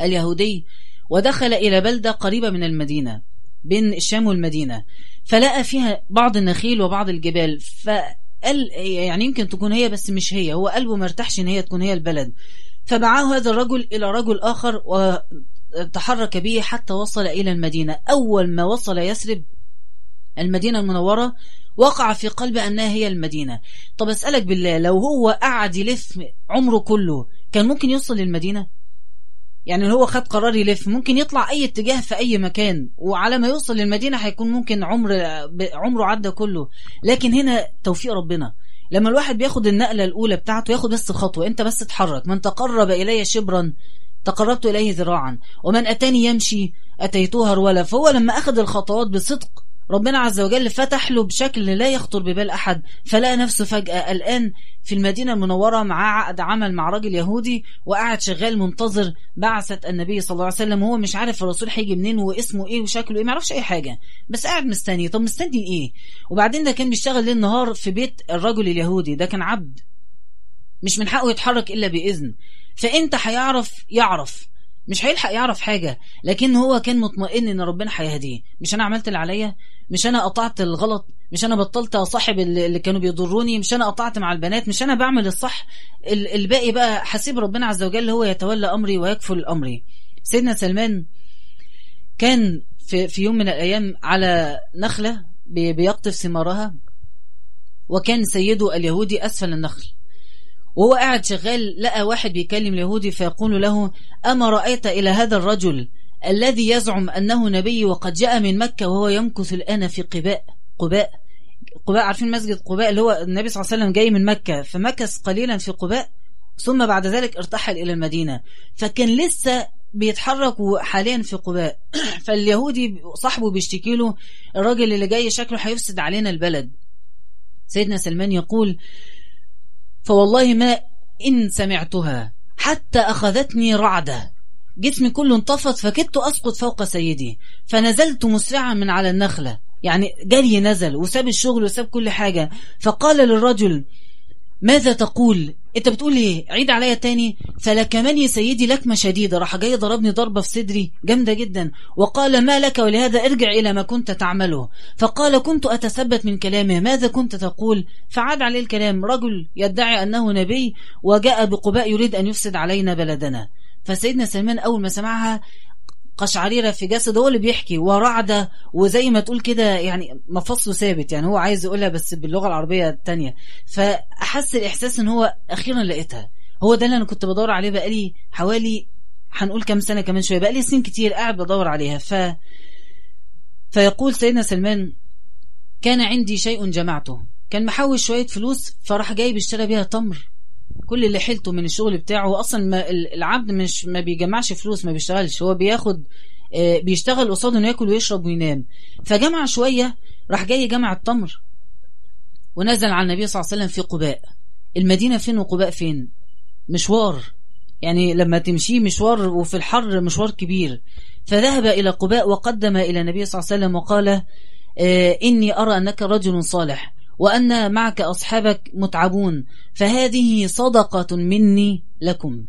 اليهودي ودخل إلى بلدة قريبة من المدينة بين الشام والمدينة. فلقى فيها بعض النخيل وبعض الجبال. فقال يعني يمكن تكون هي بس مش هي هو قلبه مرتاحش إن هي تكون هي البلد. فبعاه هذا الرجل إلى رجل آخر وتحرك به حتى وصل إلى المدينة. أول ما وصل يسرب المدينة المنورة وقع في قلبه أنها هي المدينة. طب أسألك بالله لو هو قعد يلف عمره كله كان ممكن يوصل للمدينة؟ يعني هو خد قرار يلف ممكن يطلع أي اتجاه في أي مكان وعلى ما يوصل للمدينة هيكون ممكن عمر عمره عدى كله. لكن هنا توفيق ربنا. لما الواحد بياخد النقلة الأولى بتاعته ياخد بس خطوة أنت بس تحرك من تقرب إلي شبرا تقربت إليه ذراعا. ومن أتاني يمشي اتيته هرولا فهو لما أخذ الخطوات بصدق ربنا عز وجل فتح له بشكل لا يخطر ببال أحد. فلقى نفسه فجأة الآن في المدينة المنورة معاه عقد عمل مع راجل يهودي وقاعد شغال منتظر بعثة النبي صلى الله عليه وسلم. وهو مش عارف الرسول هيجي منين واسمه إيه وشكله إيه ما يعرفش أي حاجة. بس قاعد مستني. طب مستني إيه؟ وبعدين ده كان بيشتغل ليل نهار في بيت الرجل اليهودي. ده كان عبد. مش من حقه يتحرك إلا بإذن. فإمتى هيعرف يعرف. مش هيلحق يعرف حاجة لكن هو كان مطمئن إن ربنا هيهديه. مش أنا عملت اللي عليا؟ مش أنا قطعت الغلط؟ مش أنا بطلت أصاحب اللي كانوا بيضروني؟ مش أنا قطعت مع البنات؟ مش أنا بعمل الصح؟ الباقي بقى حسيب ربنا عز وجل هو يتولى أمري ويكفل أمري. سيدنا سلمان كان في, في يوم من الأيام على نخلة بيقطف ثمارها وكان سيده اليهودي أسفل النخل. وهو قاعد شغال لقى واحد بيكلم اليهودي فيقول له أما رأيت إلى هذا الرجل الذي يزعم أنه نبي وقد جاء من مكة وهو يمكث الآن في قباء قباء قباء عارفين مسجد قباء اللي هو النبي صلى الله عليه وسلم جاي من مكة فمكث قليلا في قباء ثم بعد ذلك ارتحل إلى المدينة. فكان لسه بيتحرك حاليا في قباء. فاليهودي صاحبه بيشتكي له الراجل اللي جاي شكله هيفسد علينا البلد. سيدنا سلمان يقول فوالله ما إن سمعتها حتى أخذتني رعدة. جسمي كله انتفض فكدت أسقط فوق سيدي. فنزلت مسرعا من على النخلة. يعني جري نزل وساب الشغل وساب كل حاجة. فقال للرجل ماذا تقول انت بتقول إيه؟ عيد عليا تاني. فلكمني سيدي لكمة شديدة. راح جاي ضربني ضربة في صدري. جامدة جدا. وقال ما لك ولهذا ارجع إلى ما كنت تعمله. فقال كنت أتثبت من كلامه. ماذا كنت تقول؟ فعاد عليه الكلام. رجل يدعي أنه نبي وجاء بقباء يريد أن يفسد علينا بلدنا. فسيدنا سلمان أول ما سمعها قشعريرة في جسد هو اللي بيحكي. ورعدة وزي ما تقول كده يعني مفصله ثابت يعني هو عايز يقولها بس باللغة العربية التانية. فأحس الإحساس إن هو أخيرا لقيتها. هو ده اللي أنا كنت بدور عليه بقالي حوالي هنقول كام سنة كمان شوية بقالي سنين كتير قاعد بدور عليها. ف فيقول سيدنا سلمان كان عندي شيء جمعته. كان محوش شوية فلوس فراح جايب اشترى بيها تمر. كل اللي حيلته من الشغل بتاعه هو أصلا ما العبد مش ما بيجمعش فلوس ما بيشتغلش. هو بياخد آه، بيشتغل قصاده إنه ياكل ويشرب وينام. فجمع شوية راح جاي جمع التمر ونزل على النبي صلى الله عليه وسلم في قباء. المدينة فين وقباء فين؟ مشوار. يعني لما تمشي مشوار وفي الحر مشوار كبير. فذهب إلى قباء وقدم إلى النبي صلى الله عليه وسلم وقال آه، إني أرى أنك رجل صالح. وأن معك أصحابك متعبون فهذه صدقة مني لكم.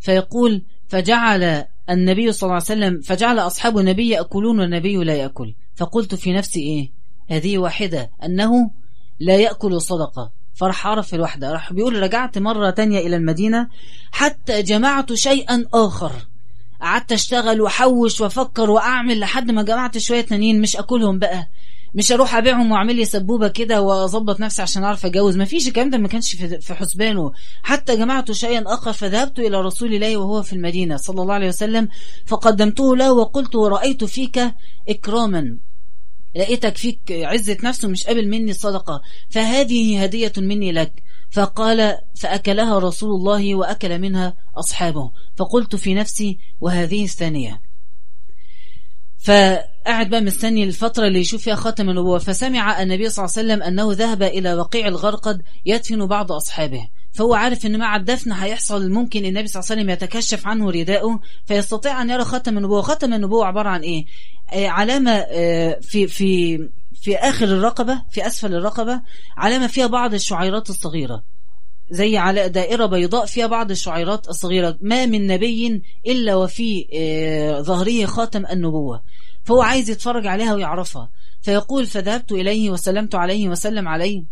فيقول فجعل النبي صلى الله عليه وسلم فجعل أصحاب النبي يأكلون والنبي لا يأكل. فقلت في نفسي إيه هذه واحدة أنه لا يأكل صدقة. فرح عرف الوحدة راح بيقول رجعت مرة تانية إلى المدينة حتى جمعت شيئا آخر. قعدت أشتغل وحوش وأفكر وأعمل لحد ما جمعت شوية تانيين مش أكلهم بقى. مش أروح أبيعهم وأعمل لي سبوبة كده وأظبط نفسي عشان أعرف أتجوز. ما فيش الكلام ده ما كانش في حسبانه. حتى جمعت شيئا آخر فذهبت إلى رسول الله وهو في المدينة صلى الله عليه وسلم. فقدمته له وقلت ورأيت فيك إكراما. لقيتك فيك عزة نفس مش قابل مني الصدقة فهذه هدية مني لك. فقال فأكلها رسول الله وأكل منها أصحابه. فقلت في نفسي وهذه الثانية. فقعد بقى مستني الفترة اللي يشوف فيها خاتم النبوة. فسمع النبي صلى الله عليه وسلم أنه ذهب إلى وقيع الغرقد يدفن بعض أصحابه. فهو عارف إن مع الدفن هيحصل ممكن النبي صلى الله عليه وسلم يتكشف عنه رداءه فيستطيع أن يرى ختم النبوة. ختم النبوة عبارة عن إيه؟ آه علامة آه في في في آخر الرقبة في أسفل الرقبة علامة فيها بعض الشعيرات الصغيرة. زي على دائرة بيضاء فيها بعض الشعيرات الصغيرة. ما من نبي إلا وفي آه، ظهره خاتم النبوة. فهو عايز يتفرج عليها ويعرفها. فيقول فذهبت إليه وسلمت عليه وسلم عليه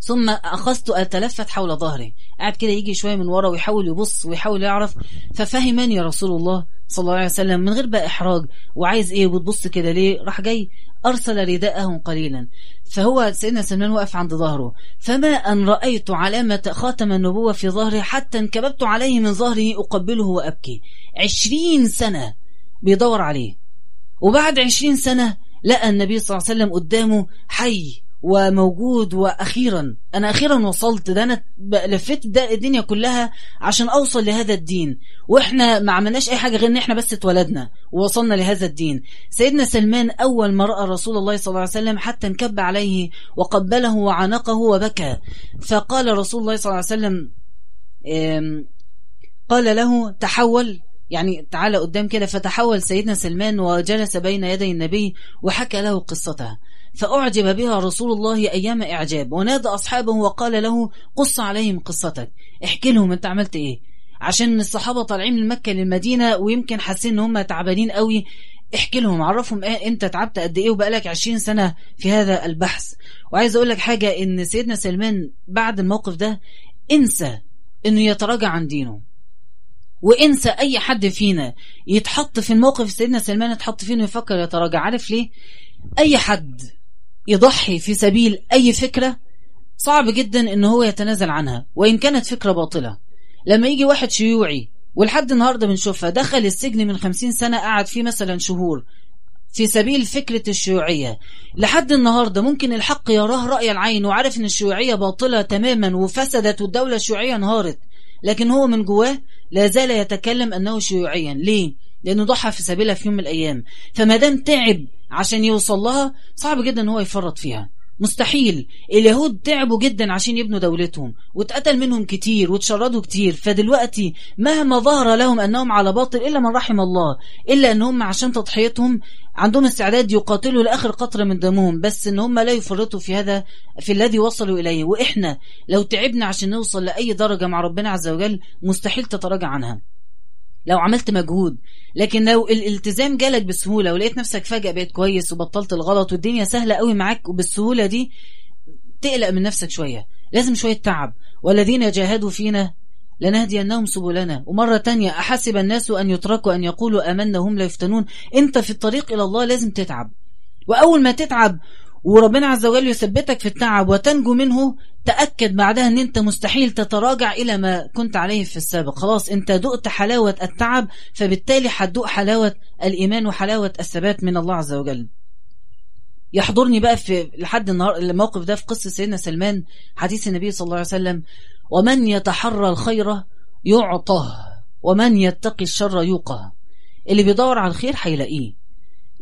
ثم أخذت أتلفت حول ظهري قاعد كده يجي شوية من ورا ويحاول يبص ويحاول يعرف. ففهمني رسول الله صلى الله عليه وسلم من غير بقى إحراج وعايز إيه؟ وبتبص كده ليه؟ راح جاي أرسل رداءه قليلا. فهو سيدنا سلمان واقف عند ظهره. فما أن رأيت علامة خاتم النبوة في ظهري حتى انكببت عليه من ظهره أقبله وأبكي. عشرين سنة بيدور عليه. وبعد عشرين سنة لقى النبي صلى الله عليه وسلم قدامه حي. وموجود وأخيرا. أنا أخيرا وصلت. ده أنا لفيت ده الدنيا كلها عشان أوصل لهذا الدين. وإحنا ما عملناش أي حاجة غير إن إحنا بس اتولدنا ووصلنا لهذا الدين. سيدنا سلمان أول ما رأى رسول الله صلى الله عليه وسلم حتى انكب عليه وقبله وعنقه وبكى. فقال رسول الله صلى الله عليه وسلم قال له تحول. يعني تعالى قدام كده فتحول سيدنا سلمان وجلس بين يدي النبي وحكى له قصتها. فأعجب بها رسول الله أيام إعجاب ونادى أصحابه وقال له قص عليهم قصتك. احكي لهم أنت عملت إيه. عشان الصحابة طالعين من مكة للمدينة ويمكن حاسين إن هم تعبانين قوي. احكي لهم عرفهم إيه انت تعبت قد إيه وبقالك 20 سنة في هذا البحث. وعايز أقول لك حاجة إن سيدنا سلمان بعد الموقف ده انسى إنه يتراجع عن دينه. وانسى اي حد فينا يتحط في الموقف سيدنا سلمان يتحط فيه إنه يفكر يتراجع. عارف ليه؟ أي حد يضحي في سبيل أي فكرة صعب جدا إن هو يتنازل عنها وإن كانت فكرة باطلة. لما يجي واحد شيوعي ولحد النهاردة بنشوفها دخل السجن من خمسين سنة قعد فيه مثلا شهور في سبيل فكرة الشيوعية. لحد النهاردة ممكن الحق يراه رأي العين وعارف إن الشيوعية باطلة تماما وفسدت والدولة الشيوعية انهارت. لكن هو من جواه لا زال يتكلم أنه شيوعيا. ليه؟ لأنه ضحى في سبيلها في يوم من الأيام. فما دام تعب عشان يوصل لها صعب جدا إن هو يفرط فيها. مستحيل. اليهود تعبوا جدا عشان يبنوا دولتهم واتقتل منهم كتير وتشردوا كتير. فدلوقتي مهما ظهر لهم أنهم على باطل إلا من رحم الله إلا أنهم عشان تضحيتهم عندهم استعداد يقاتلوا لآخر قطرة من دمهم بس أن هم لا يفرطوا في هذا في الذي وصلوا إليه. وإحنا لو تعبنا عشان نوصل لأي درجة مع ربنا عز وجل مستحيل تتراجع عنها. لو عملت مجهود. لكن لو الالتزام جالك بسهولة ولقيت نفسك فجأة بقيت كويس وبطلت الغلط والدنيا سهلة قوي معاك وبالسهولة دي تقلق من نفسك شوية. لازم شوية تعب. والذين جاهدوا فينا لنهدينهم سبلنا. ومرة تانية أحسب الناس أن يتركوا أن يقولوا أمنا هم لا يفتنون؟ أنت في الطريق إلى الله لازم تتعب. وأول ما تتعب وربنا عز وجل يثبتك في التعب وتنجو منه تأكد بعدها إن أنت مستحيل تتراجع إلى ما كنت عليه في السابق. خلاص أنت دقت حلاوة التعب فبالتالي هتدوق حلاوة الإيمان وحلاوة الثبات من الله عز وجل. يحضرني بقى في لحد النهار الموقف ده في قصة سيدنا سلمان حديث النبي صلى الله عليه وسلم ومن يتحرى الخير يعطه ومن يتقي الشر يوقه. اللي بيدور على الخير هيلاقيه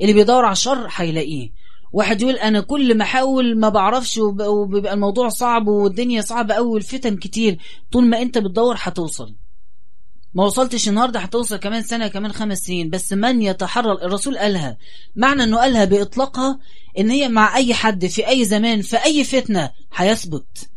اللي بيدور على الشر هيلاقيه. واحد يقول أنا كل ما أحاول ما بعرفش وبيبقى الموضوع صعب والدنيا صعبة قوي والفتن كتير طول ما أنت بتدور هتوصل. ما وصلتش النهارده هتوصل كمان سنة كمان خمس سنين بس من يتحرر الرسول قالها. معنى إنه قالها بإطلاقها إن هي مع أي حد في أي زمان في أي فتنة هيثبت.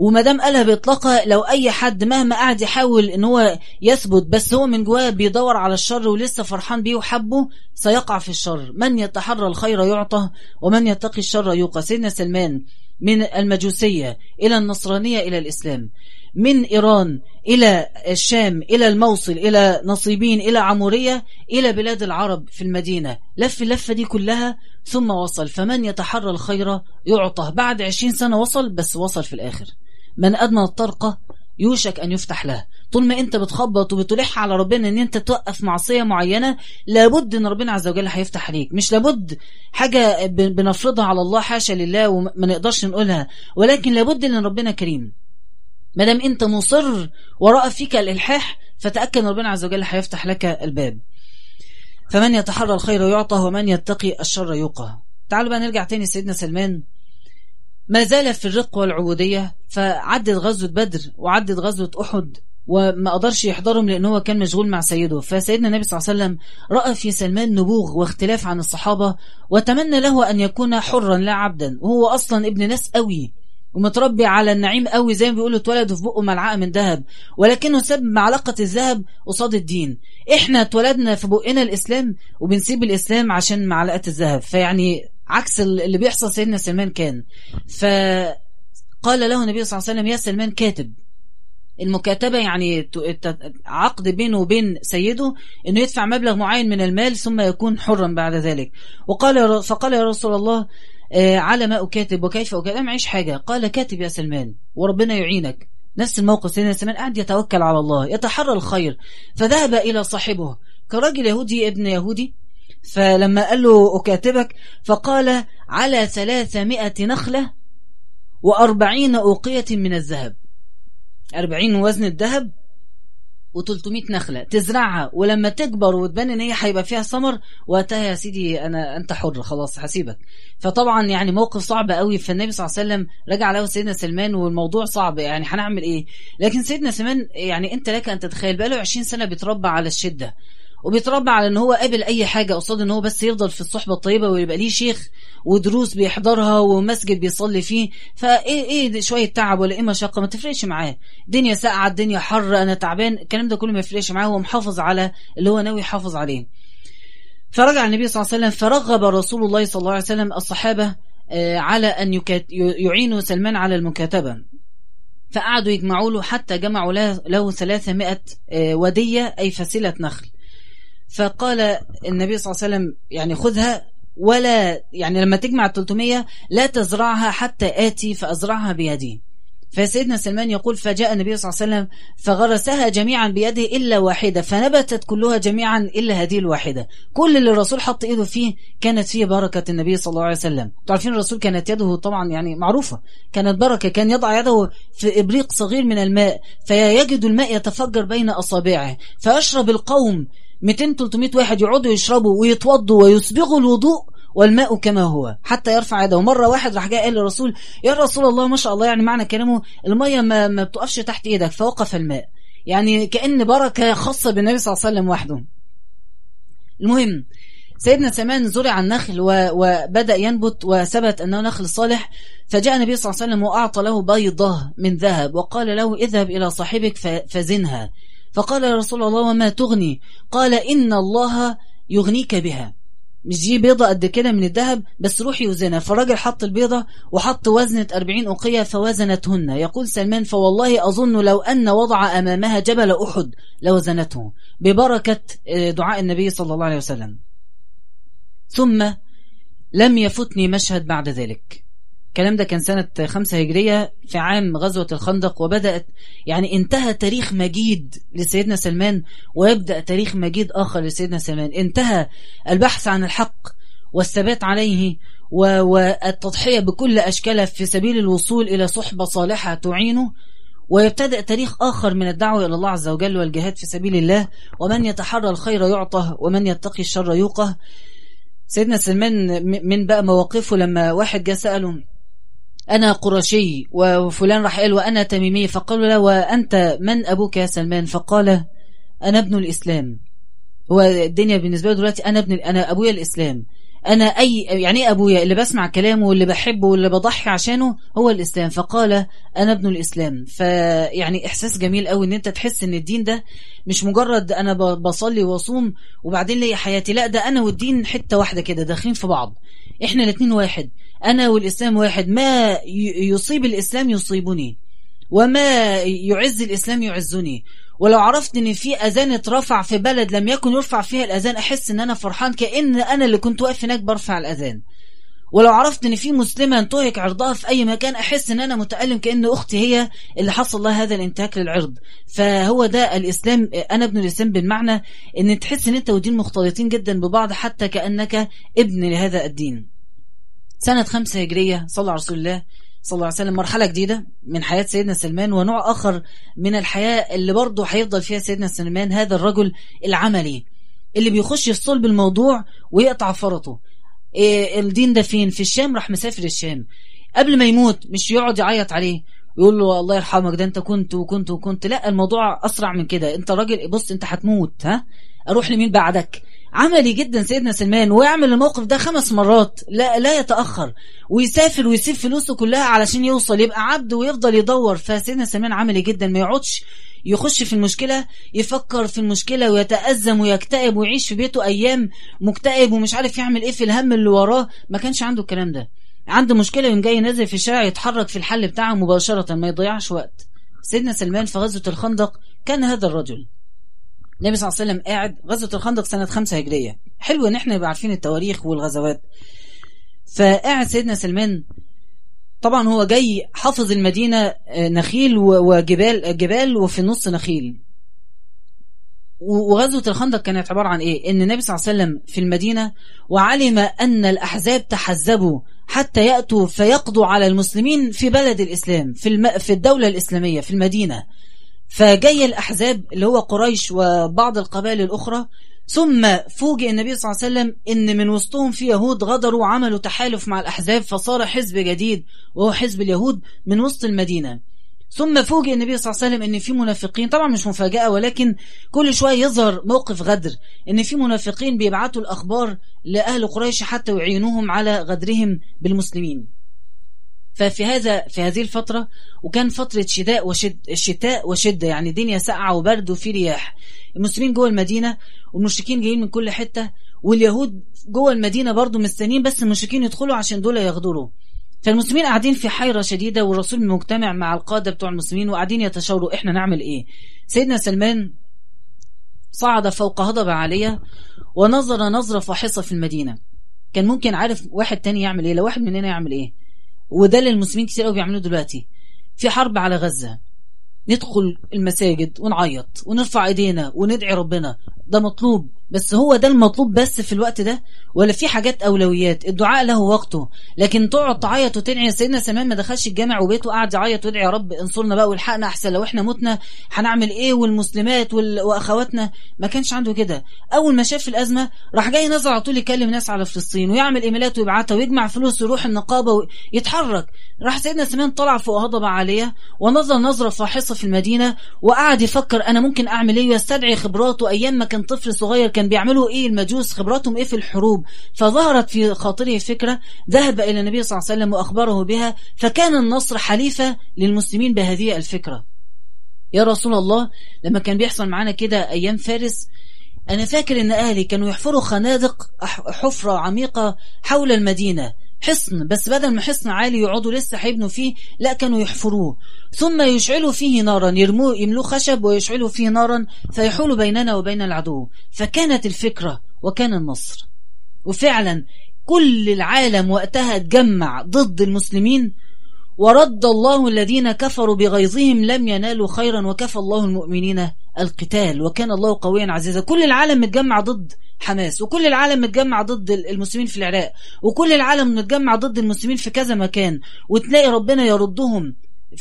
وما دام قالها باطلاقها لو أي حد مهما قعد يحاول إن هو يثبت بس هو من جواه بيدور على الشر ولسه فرحان بيه وحبه سيقع في الشر. من يتحرى الخير يعطى ومن يتقي الشر يوقى. سيدنا سلمان من المجوسية إلى النصرانية إلى الإسلام. من إيران إلى الشام إلى الموصل إلى نصيبين إلى عمورية إلى بلاد العرب في المدينة. لف اللفة دي كلها ثم وصل. فمن يتحرى الخير يعطى. بعد عشرين سنة وصل بس وصل في الآخر. من أدنى الطرقة يوشك أن يفتح له طول ما أنت بتخبط وبتلح على ربنا أن أنت توقف معصية معينة لابد أن ربنا عز وجل هيفتح عليك. مش لابد حاجة بنفرضها على الله حاشا لله وما نقدرش نقولها. ولكن لابد أن ربنا كريم. ما دام أنت مصر وراء فيك الإلحاح فتأكد أن ربنا عز وجل هيفتح لك الباب. فمن يتحرى الخير يعطى ومن يتقي الشر يوقى. تعالوا بقى نرجع تاني سيدنا سلمان. ما زال في الرق والعبودية فعدت غزوة بدر وعدت غزوة أحد وما قدرش يحضرهم لأن هو كان مشغول مع سيده. فسيدنا النبي صلى الله عليه وسلم رأى في سلمان نبوغ واختلاف عن الصحابة وتمنى له أن يكون حرا لا عبدا. وهو أصلا ابن ناس قوي ومتربي على النعيم قوي زي ما بيقولوا اتولدوا في بقه ملعقة من ذهب ولكنه ساب معلقة الذهب قصاد الدين. إحنا اتولدنا في بقنا الإسلام وبنسيب الإسلام عشان معلقة الذهب. فيعني عكس اللي بيحصل سيدنا سلمان كان. فقال له النبي صلى الله عليه وسلم يا سلمان كاتب. المكاتبة يعني عقد بينه وبين سيده إنه يدفع مبلغ معين من المال ثم يكون حرا بعد ذلك. وقال فقال يا رسول الله آه، على ما أكاتب وكيف أكاتب؟ معيش حاجة. قال كاتب يا سلمان وربنا يعينك. نفس الموقف سيدنا سلمان قاعد يتوكل على الله يتحرى الخير. فذهب إلى صاحبه كراجل يهودي ابن يهودي فلما قال له أكاتبك فقال على ثلاثمائة نخلة وأربعين أوقية من الذهب. أربعين وزن الذهب و300 نخلة. تزرعها ولما تكبر وتبان إن هي هيبقى فيها ثمر وقتها يا سيدي أنا أنت حر خلاص هسيبك. فطبعا يعني موقف صعب قوي فالنبي صلى الله عليه وسلم رجع له سيدنا سلمان والموضوع صعب يعني هنعمل إيه؟ لكن سيدنا سلمان يعني أنت لك أن تتخيل بقاله 20 سنة بيتربى على الشدة. وبيتربى على إن هو قابل أي حاجة قصاد إن هو بس يفضل في الصحبة الطيبة ويبقى ليه شيخ ودروس بيحضرها ومسجد بيصلي فيه. فإيه إيه شوية تعب ولا إيه مشقة؟ ما تفرقش معاه. الدنيا ساقعة الدنيا حر أنا تعبان. الكلام ده كله ما يفرقش معاه. هو محافظ على اللي هو ناوي يحافظ عليه. فرجع النبي صلى الله عليه وسلم فرغب رسول الله صلى الله عليه وسلم الصحابة آه، على أن يعينوا سلمان على المكاتبة. فقعدوا يجمعوا له حتى جمعوا له 300 آه، ودية أي فسيلة نخل. فقال النبي صلى الله عليه وسلم يعني خذها ولا يعني لما تجمع 300 لا تزرعها حتى آتي فأزرعها بيدي. فسيدنا سلمان يقول فجاء النبي صلى الله عليه وسلم فغرسها جميعا بيده إلا واحدة فنبتت كلها جميعا إلا هذه الواحدة. كل اللي الرسول حط إيده فيه كانت فيه بركة النبي صلى الله عليه وسلم. تعرفين الرسول كانت يده طبعا يعني معروفة. كانت بركة كان يضع يده في إبريق صغير من الماء فيجد الماء يتفجر بين أصابعه. فيشرب القوم 200 300 واحد يقعدوا يشربوا ويتوضوا ويسبغوا الوضوء والماء كما هو. حتى يرفع يده. ومرة واحد راح جاء قال للرسول يا رسول الله ما شاء الله يعني معنى كلامه المية ما, ما بتقفش تحت إيدك. فوقف الماء. يعني كأن بركة خاصة بالنبي صلى الله عليه وسلم وحده. المهم سيدنا سمان زرع النخل وبدأ ينبت وثبت أنه نخل صالح. فجاء النبي صلى الله عليه وسلم وأعطى له بيضة من ذهب وقال له اذهب إلى صاحبك فزنها. فقال يا رسول الله وما تغني. قال إن الله يغنيك بها. مش دي بيضة قد كده من الذهب بس روحي وزنها. فالراجل حط البيضة وحط وزنة أربعين أقية فوزنتهن. يقول سلمان فوالله أظن لو أن وضع أمامها جبل أحد لوزنته. ببركة آه، دعاء النبي صلى الله عليه وسلم. ثم لم يفتني مشهد بعد ذلك. الكلام ده كان سنة خمسة هجرية في عام غزوة الخندق وبدأت يعني انتهى تاريخ مجيد لسيدنا سلمان ويبدأ تاريخ مجيد آخر لسيدنا سلمان. انتهى البحث عن الحق والثبات عليه والتضحية بكل أشكالها في سبيل الوصول إلى صحبة صالحة تعينه. ويبتدأ تاريخ آخر من الدعوة إلى الله عز وجل والجهاد في سبيل الله. ومن يتحرى الخير يعطه ومن يتقي الشر يوقه. سيدنا سلمان من بقى مواقفه لما واحد جاء سأله أنا قرشي وفلان راح قال وأنا تميمي فقالوا له وأنت من أبوك يا سلمان؟ فقال أنا ابن الإسلام. هو الدنيا بالنسبة له دلوقتي أنا ابن أنا أبويا الإسلام. أنا أي يعني أبويا اللي بسمع كلامه واللي بحبه واللي بضحي عشانه هو الإسلام. فقال أنا ابن الإسلام. فيعني إحساس جميل قوي إن أنت تحس إن الدين ده مش مجرد أنا بصلي وأصوم وبعدين لي حياتي. لا ده أنا والدين حتة واحدة كده داخلين في بعض. إحنا الاثنين واحد. أنا والإسلام واحد. ما يصيب الإسلام يصيبني وما يعز الإسلام يعزني. ولو عرفت إن في أذان اترفع في بلد لم يكن يرفع فيها الأذان أحس إن أنا فرحان كأن أنا اللي كنت واقف هناك برفع الأذان. ولو عرفت إن في مسلمة انتهك عرضها في أي مكان أحس إن أنا متألم كأن أختي هي اللي حصل لها هذا الانتهاك للعرض. فهو ده الإسلام أنا ابن الإسلام بالمعنى إن تحس إن أنت ودين مختلطين جدا ببعض حتى كأنك ابن لهذا الدين. سنة خمسة هجرية صلى رسول الله. صلى الله عليه وسلم مرحلة جديدة من حياة سيدنا سلمان ونوع آخر من الحياة اللي برضه هيفضل فيها سيدنا سلمان هذا الرجل العملي اللي بيخش في صلب الموضوع ويقطع فرطه. إيه الدين ده فين؟ في الشام راح مسافر الشام. قبل ما يموت مش يقعد يعيط عليه يقول له الله يرحمك ده انت كنت وكنت وكنت. لا الموضوع أسرع من كده. انت راجل بص انت هتموت ها؟ أروح لمين بعدك؟ عملي جدا سيدنا سلمان ويعمل الموقف ده خمس مرات لا لا يتأخر. ويسافر ويسيب فلوسه كلها علشان يوصل يبقى عبد ويفضل يدور. فسيدنا سلمان عملي جدا ما يقعدش يخش في المشكلة يفكر في المشكلة ويتأزم ويكتئب ويعيش في بيته أيام مكتئب ومش عارف يعمل إيه في الهم اللي وراه. ما كانش عنده الكلام ده. عنده مشكلة يوم جاي نازل في الشارع يتحرك في الحل بتاعه مباشرة ما يضيعش وقت. سيدنا سلمان في غزوة الخندق كان هذا الرجل. النبي صلى الله عليه وسلم قاعد غزوة الخندق سنة خمسة هجرية. حلو إن إحنا نبقى عارفين التواريخ والغزوات. فقاعد سيدنا سلمان طبعا هو جاي حافظ المدينة نخيل وجبال جبال وفي النص نخيل. وغزوة الخندق كانت عبارة عن إيه؟ إن النبي صلى الله عليه وسلم في المدينة وعلم أن الأحزاب تحزبوا حتى يأتوا فيقضوا على المسلمين في بلد الإسلام في, الم... في الدولة الإسلامية في المدينة. فجاي الأحزاب اللي هو قريش وبعض القبائل الأخرى ثم فوجئ النبي صلى الله عليه وسلم إن من وسطهم في يهود غدروا وعملوا تحالف مع الأحزاب فصار حزب جديد وهو حزب اليهود من وسط المدينة. ثم فوجئ النبي صلى الله عليه وسلم إن في منافقين طبعا مش مفاجأة ولكن كل شوية يظهر موقف غدر إن في منافقين بيبعتوا الأخبار لأهل قريش حتى يعينوهم على غدرهم بالمسلمين. ففي هذا في هذه الفترة وكان فترة شتاء وشد شتاء وشدة يعني الدنيا ساقعة وبرد وفي رياح. المسلمين جوه المدينة والمشركين جايين من كل حتة واليهود جوه المدينة برضو مستنيين بس المشركين يدخلوا عشان دول يغدروا. فالمسلمين قاعدين في حيرة شديدة والرسول مجتمع مع القادة بتوع المسلمين وقاعدين يتشاوروا إحنا نعمل إيه؟ سيدنا سلمان صعد فوق هضبة عالية ونظر نظرة فاحصة في المدينة. كان ممكن عارف واحد تاني يعمل إيه؟ لو واحد مننا يعمل إيه؟ وده اللي المسلمين كتير قوي بيعملوه دلوقتي. في حرب على غزة. ندخل المساجد ونعيط ونرفع ايدينا وندعي ربنا. ده مطلوب. بس هو ده المطلوب بس في الوقت ده ولا في حاجات أولويات؟ الدعاء له وقته. لكن تقعد تعيط وتدعي سيدنا سلمان ما دخلش الجامع وبيته قاعد يعيط ويدعي يا رب انصرنا بقى والحقنا أحسن لو إحنا متنا هنعمل إيه؟ والمسلمات وال... وأخواتنا. ما كانش عنده كده. أول ما شاف الأزمة راح جاي نزل على طول يكلم ناس على فلسطين ويعمل إيميلات ويبعتها ويجمع فلوس ويروح النقابة ويتحرك راح سيدنا سلمان طلع فوق هضبة عالية ونظر نظرة فاحصة في المدينة وقعد يفكر أنا ممكن أعمل إيه؟ ويستدعي خبراته أيام ما كان طفل صغير كان بيعملوا إيه؟ المجوس خبراتهم إيه في الحروب؟ فظهرت في خاطره فكرة ذهب إلى النبي صلى الله عليه وسلم وأخبره بها فكان النصر حليفة للمسلمين بهذه الفكرة. يا رسول الله لما كان بيحصل معانا كده أيام فارس أنا فاكر إن أهلي كانوا يحفروا خنادق حفرة عميقة حول المدينة. حصن بس بدل ما حصن عالي يقعدوا لسه هيبنوا فيه لا كانوا يحفروه. ثم يشعلوا فيه نارا يرموه يملوه خشب ويشعلوا فيه نارا فيحول بيننا وبين العدو. فكانت الفكرة وكان النصر. وفعلا كل العالم وقتها اتجمع ضد المسلمين ورد الله الذين كفروا بغيظهم لم ينالوا خيرا وكفى الله المؤمنين القتال. وكان الله قويا عزيزا. كل العالم متجمع ضد حماس. وكل العالم متجمع ضد المسلمين في العراق. وكل العالم متجمع ضد المسلمين في كذا مكان. وتلاقي ربنا يردهم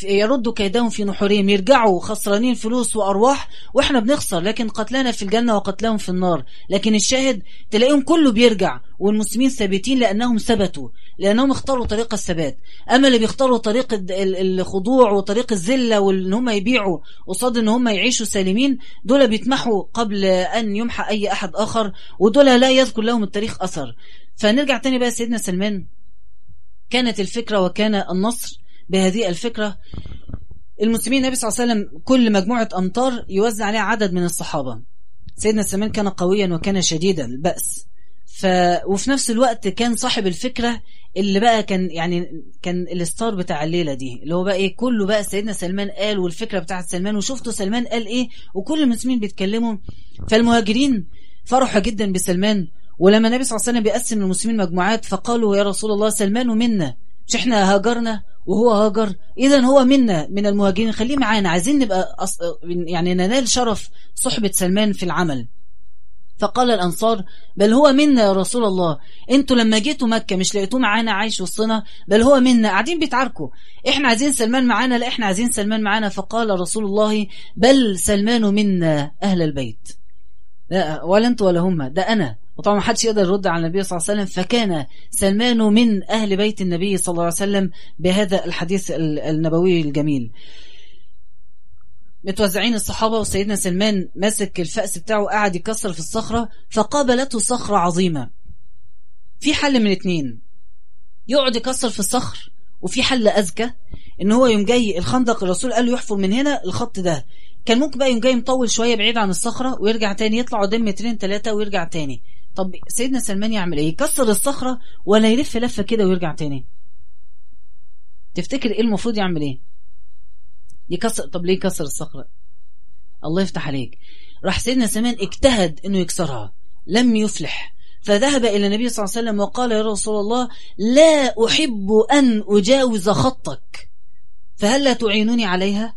يردوا كيدهم في نحورهم يرجعوا خسرانين فلوس وأرواح وإحنا بنخسر لكن قتلانا في الجنة وقتلهم في النار. لكن الشاهد تلاقيهم كله بيرجع والمسلمين ثابتين لأنهم ثبتوا لأنهم اختاروا طريق الثبات. أما اللي بيختاروا طريق الخضوع وطريق الذلة وإن هم يبيعوا قصاد إن هم يعيشوا سالمين دول بيتمحوا قبل أن يمحى أي أحد آخر ودول لا يذكر لهم التاريخ أثر. فنرجع تاني بقى سيدنا سلمان. كانت الفكرة وكان النصر بهذه الفكرة. المسلمين النبي صلى الله عليه وسلم كل مجموعة أمطار يوزع عليها عدد من الصحابة. سيدنا سلمان كان قويا وكان شديدا البأس ف... وفي نفس الوقت كان صاحب الفكرة اللي بقى كان يعني كان الستار بتاع الليلة دي اللي هو بقى إيه كله بقى سيدنا سلمان قال والفكرة بتاعت سلمان وشفتوا سلمان قال إيه وكل المسلمين بيتكلموا. فالمهاجرين فرحوا جدا بسلمان ولما النبي صلى الله عليه وسلم بيقسم المسلمين مجموعات فقالوا يا رسول الله سلمان منا مش إحنا هاجرنا؟ وهو هاجر. اذا هو منا من المهاجرين. خليه معانا. عايزين نبقى أص... يعني ننال شرف صحبة سلمان في العمل. فقال الأنصار بل هو منا يا رسول الله. أنتوا لما جيتوا مكة مش لقيتوه معانا عايش وسطنا؟ بل هو منا. قاعدين بيتعاركوا. إحنا عايزين سلمان معانا لا إحنا عايزين سلمان معانا. فقال رسول الله بل سلمان منا أهل البيت. لا ولا أنتوا ولا هم. ده أنا. وطبعا ما حدش يقدر يرد على النبي صلى الله عليه وسلم فكان سلمان من أهل بيت النبي صلى الله عليه وسلم بهذا الحديث النبوي الجميل. متوزعين الصحابة وسيدنا سلمان ماسك الفأس بتاعه قاعد يكسر في الصخرة فقابلته صخرة عظيمة. في حل من اتنين يقعد يكسر في الصخر وفي حل أذكى إن هو يوم جاي الخندق الرسول قال له يحفر من هنا الخط ده. كان ممكن بقى يوم جاي مطول شوية بعيد عن الصخرة ويرجع تاني يطلع قدام مترين ثلاثة ويرجع تاني. طب سيدنا سلمان يعمل إيه؟ يكسر الصخرة ولا يلف لفة كده ويرجع تاني. تفتكر إيه المفروض يعمل إيه؟ يكسر طب ليه كسر الصخرة؟ الله يفتح عليك. راح سيدنا سلمان اجتهد إنه يكسرها. لم يفلح. فذهب إلى النبي صلى الله عليه وسلم وقال يا رسول الله لا أحب أن أجاوز خطك. فهل لا تعينوني عليها؟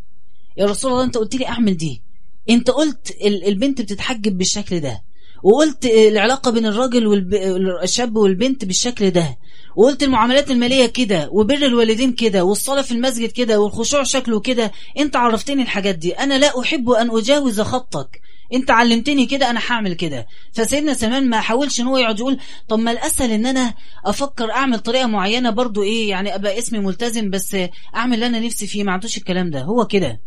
يا رسول الله أنت قلت لي أعمل دي. أنت قلت البنت بتتحجب بالشكل ده. وقلت العلاقة بين الراجل والشاب والبنت بالشكل ده. وقلت المعاملات المالية كده وبر الوالدين كده والصلاة في المسجد كده والخشوع شكله كده. انت عرفتني الحاجات دي. أنا لا أحب أن أجاوز خطك. انت علمتني كده أنا هعمل كده. فسيدنا سلمان ما حاولش إن هو يقعد يقول طب ما الأسهل إن أنا أفكر أعمل طريقة معينة برضو إيه يعني أبقى اسمي ملتزم بس أعمل اللي أنا نفسي فيه. ما عندوش الكلام ده. هو كده.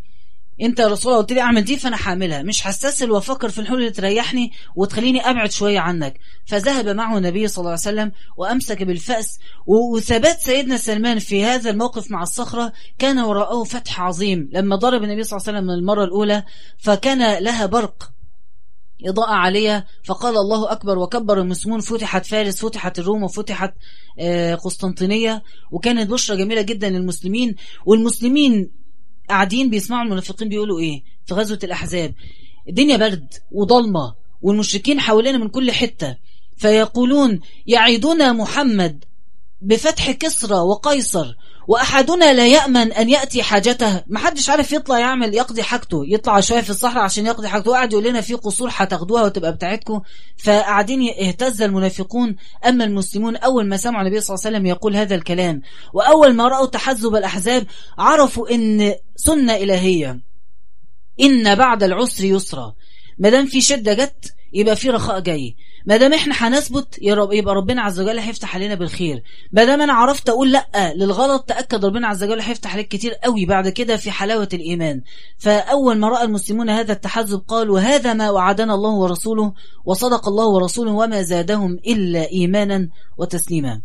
انت يا رسول الله قلت لي اعمل دي فانا هعملها مش هستسهل وافكر في الحلول اللي تريحني وتخليني ابعد شوية عنك. فذهب معه النبي صلى الله عليه وسلم وامسك بالفأس وثبات سيدنا سلمان في هذا الموقف مع الصخرة كان وراءه فتح عظيم. لما ضرب النبي صلى الله عليه وسلم من المره الأولى فكان لها برق إضاءة عليها فقال الله أكبر وكبر المسلمون فتحت فارس فتحت الروم وفتحت قسطنطينية. وكانت بشرة جميلة جدا للمسلمين. والمسلمين قاعدين بيسمعوا المنافقين بيقولوا إيه؟ في غزوة الأحزاب. الدنيا برد وضلمة والمشركين حوالينا من كل حتة. فيقولون يعيدنا محمد بفتح كسرى وقيصر وأحدنا لا يأمن أن يأتي حاجته. محدش عارف يطلع يعمل يقضي حاجته يطلع شوية في الصحراء عشان يقضي حاجته. وقعد يقول لنا في قصور هتاخدوها وتبقى بتاعتكم. فقاعدين اهتز المنافقون. أما المسلمون أول ما سمعوا النبي صلى الله عليه وسلم يقول هذا الكلام وأول ما رأوا تحزب الأحزاب عرفوا أن سنة إلهية. إن بعد العسر يسرى ما دام في شدة جت يبقى في رخاء جاي. ما دام إحنا هنثبت يبقى ربنا عز وجل هيفتح علينا بالخير. ما دام أنا عرفت أقول لأ للغلط تأكد ربنا عز وجل هيفتح عليك كتير قوي بعد كده في حلاوة الإيمان. فأول ما رأى المسلمون هذا التحزب قالوا هذا ما وعدنا الله ورسوله وصدق الله ورسوله وما زادهم إلا إيمانا وتسليما.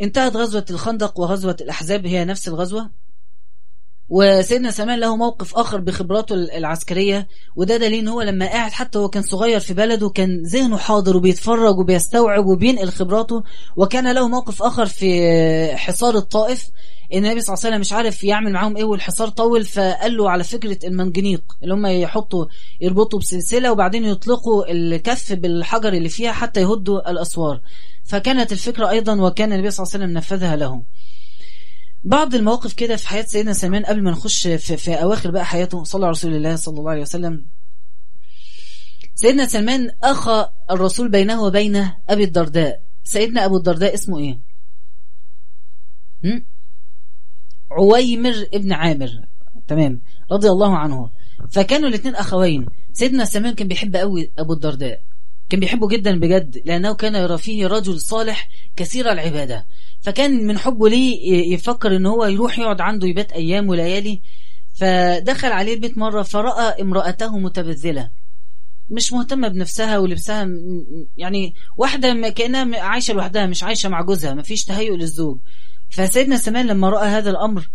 انتهت غزوة الخندق وغزوة الأحزاب هي نفس الغزوة؟ وسيدنا سلمان له موقف آخر بخبراته العسكرية وده دليل إن هو لما قاعد حتى هو كان صغير في بلده كان ذهنه حاضر وبيتفرج وبيستوعب وبينقل خبراته وكان له موقف آخر في حصار الطائف النبي صلى الله عليه وسلم مش عارف يعمل معاهم إيه والحصار طول فقال له على فكرة المنجنيق اللي هم يحطوا يربطوا بسلسلة وبعدين يطلقوا الكف بالحجر اللي فيها حتى يهدوا الأسوار. فكانت الفكرة أيضا وكان النبي صلى الله عليه وسلم نفذها لهم. بعض المواقف كده في حياة سيدنا سلمان قبل ما نخش في, في أواخر بقى حياته صلى على رسول الله صلى الله عليه وسلم. سيدنا سلمان أخى الرسول بينه وبين أبي الدرداء. سيدنا أبو الدرداء اسمه إيه? عويمر ابن عامر. تمام. رضي الله عنه. فكانوا الاثنين أخوين. سيدنا سلمان كان بيحب قوي أبو الدرداء. كان بيحبه جدا بجد لأنه كان يرى فيه رجل صالح كثير العبادة. فكان من حبه ليه يفكر ان هو يروح يقعد عنده يبات أيام وليالي. فدخل عليه البيت مرة فرأى امرأته متبذلة. مش مهتمة بنفسها ولبسها يعني واحدة كأنها عايشة لوحدها مش عايشة مع جوزها مفيش تهيؤ للزوج. فسيدنا سمان لما رأى هذا الأمر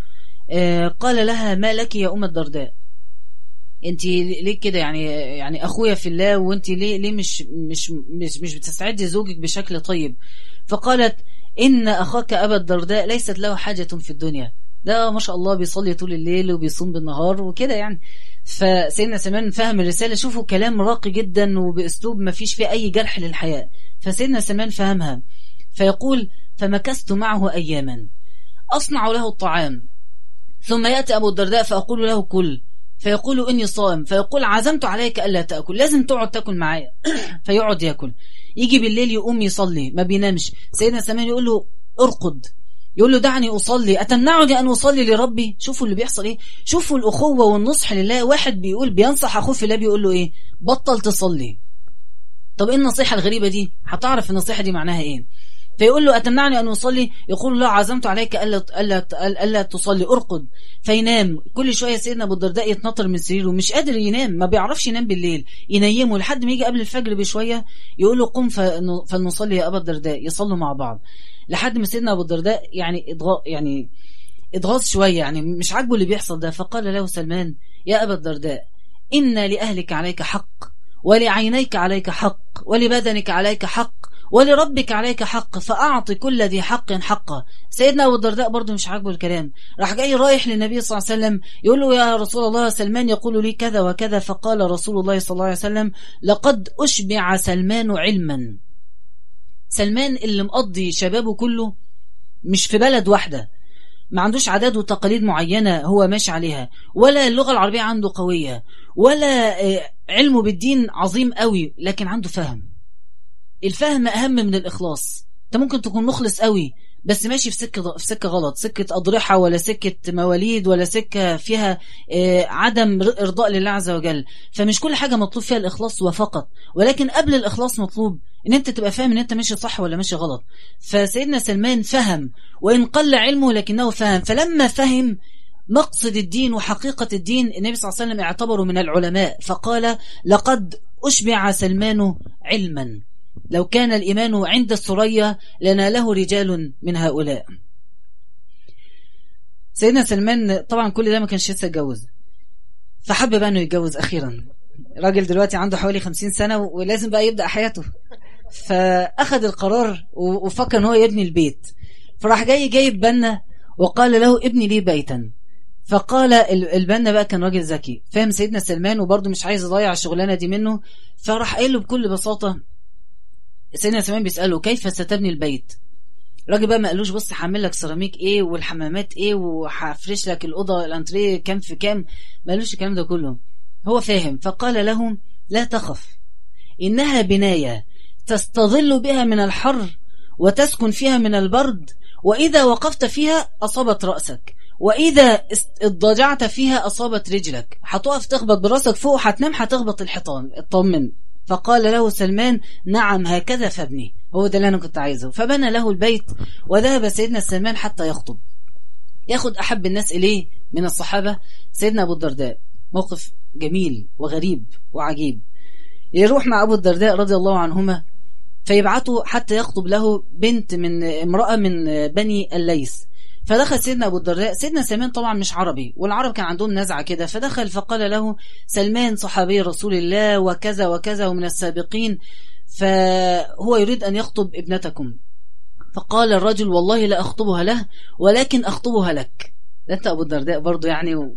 قال لها ما لك يا أم الدرداء؟ انت ليه كده يعني؟ يعني أخويا في الله وانت ليه ليه مش مش مش, مش بتستعدي زوجك بشكل طيب؟ فقالت إن أخاك أبا الدرداء ليست له حاجة في الدنيا. ده ما شاء الله بيصلي طول الليل وبيصوم بالنهار وكده يعني. فسيدنا سلمان فهم الرسالة شوفوا كلام راقي جدا وبأسلوب ما فيش فيه أي جرح للحياة. فسيدنا سلمان فهمها. فيقول فمكثت معه اياما. أصنع له الطعام. ثم يأتي أبو الدرداء فأقول له كل فيقول إني صائم فيقول عزمت عليك ألا تأكل لازم تقعد تأكل معايا. فيقعد يأكل. يجي بالليل يقوم يصلي ما بينامش. سيدنا سلمان يقول له أرقد. يقول له دعني أصلي. أتمنعني أن أصلي لربي؟ شوفوا اللي بيحصل إيه؟ شوفوا الأخوة والنصح لله. واحد بيقول بينصح أخوه في الله بيقول له إيه؟ بطل تصلي. طب إيه النصيحة الغريبة دي؟ هتعرف النصيحة دي معناها إيه؟ فيقول له أتمنعني أن أصلي؟ يقول له عزمت عليك ألا, ألا, ألا تصلي. أرقد. فينام. كل شوية سيدنا أبو الدرداء يتنطر من سريره. مش قادر ينام. ما بيعرفش ينام بالليل. ينيمه. لحد ما يجي قبل الفجر بشوية يقول له قم فلنصلي يا أبا الدرداء. يصلوا مع بعض. لحد ما سيدنا أبو الدرداء يعني إضغاء يعني اتغاظ شوية. يعني مش عاجبه اللي بيحصل ده. فقال له سلمان يا أبا الدرداء إن لأهلك عليك حق ولعينيك عليك حق ولبدنك عليك حق ولربك عليك حق فأعط كل ذي حق حقه. سيدنا أبو الدرداء برضه مش عاجبه الكلام. راح جاي رايح للنبي صلى الله عليه وسلم يقول له يا رسول الله سلمان يقول لي كذا وكذا فقال رسول الله صلى الله عليه وسلم لقد أشبع سلمان علما. سلمان اللي مقضي شبابه كله مش في بلد واحدة. ما عندوش عادات وتقاليد معينة هو ماشي عليها. ولا اللغة العربية عنده قوية ولا علمه بالدين عظيم قوي لكن عنده فهم. الفهم أهم من الإخلاص. أنت ممكن تكون مخلص قوي بس ماشي في سكة في سكة غلط سكة أضرحة ولا سكة مواليد ولا سكة فيها عدم إرضاء لله عز وجل. فمش كل حاجة مطلوب فيها الإخلاص وفقط. ولكن قبل الإخلاص مطلوب إن أنت تبقى فاهم إن أنت ماشي صح ولا ماشي غلط. فسيدنا سلمان فهم وإن قل علمه لكنه فهم. فلما فهم مقصد الدين وحقيقة الدين النبي صلى الله عليه وسلم اعتبره من العلماء. فقال لقد أشبع سلمان علما. لو كان الإيمان عند الثريا لناله رجال من هؤلاء. سيدنا سلمان طبعا كل ده ما كانش لسه اتجوز. فحب بقى إنه يتجوز أخيرا. راجل دلوقتي عنده حوالي خمسين سنة ولازم بقى يبدأ حياته. فأخذ القرار وفكر إن هو يبني البيت. فراح جاي جايب بنا وقال له ابني لي بيتا. فقال البنا بقى كان راجل ذكي. فاهم سيدنا سلمان وبرضه مش عايز يضيع الشغلانة دي منه. فراح قايل له بكل بساطة سيدنا سلمان بيسأله كيف ستبني البيت؟ الراجل بقى ما قالوش بص هعمل لك سيراميك إيه والحمامات إيه وهفرش لك الأوضة الأنتريه كام في كام. ما قالوش الكلام ده كله. هو فاهم فقال لهم لا تخف إنها بناية تستظل بها من الحر وتسكن فيها من البرد وإذا وقفت فيها أصابت رأسك وإذا اضطجعت فيها أصابت رجلك. هتقف تخبط برأسك فوق هتنام هتخبط الحيطان اطمن فقال له سلمان نعم هكذا فابني. هو ده اللي أنا كنت عايزه. فبنى له البيت وذهب سيدنا سلمان حتى يخطب. ياخد أحب الناس إليه من الصحابة سيدنا أبو الدرداء. موقف جميل وغريب وعجيب. يروح مع أبو الدرداء رضي الله عنهما فيبعته حتى يخطب له بنت من امرأة من بني الليث. فدخل سيدنا أبو الدرداء. سيدنا سلمان طبعا مش عربي والعرب كان عندهم نزعة كده. فدخل فقال له سلمان صحابي رسول الله وكذا وكذا ومن السابقين فهو يريد أن يخطب ابنتكم. فقال الرجل والله لا أخطبها له ولكن أخطبها لك. ده أنت أبو الدرداء برضو يعني و...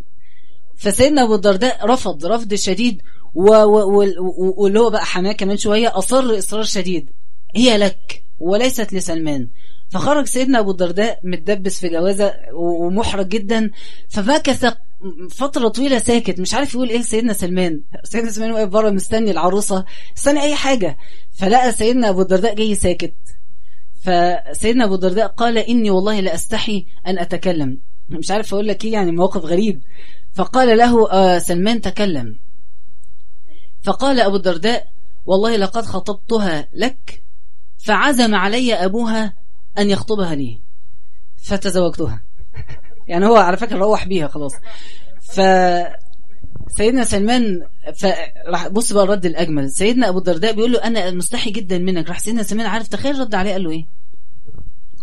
فسيدنا أبو الدرداء رفض رفض شديد واللي هو بقى حماة كمان شوية أصر إصرار شديد. هي لك وليست لسلمان. فخرج سيدنا أبو الدرداء متدبس في جوازة ومحرج جدا. فمكث فترة طويلة ساكت. مش عارف يقول إيه لسيدنا سلمان. سيدنا سلمان واقف بره مستني العروسة. مستني أي حاجة. فلقى سيدنا أبو الدرداء جاي ساكت. فسيدنا أبو الدرداء قال إني والله لا أستحي أن أتكلم. مش عارف أقول لك إيه يعني موقف غريب. فقال له آه سلمان تكلم. فقال أبو الدرداء والله لقد خطبتها لك فعزم علي أبوها أن يخطبها لي فتزوجتها. يعني هو على فكرة روح بيها خلاص. ف سيدنا سلمان فراح بص بقى الرد الأجمل. سيدنا أبو الدرداء بيقول له أنا مستحي جدا منك. راح سيدنا سلمان عارف تخيل رد عليه قال له إيه؟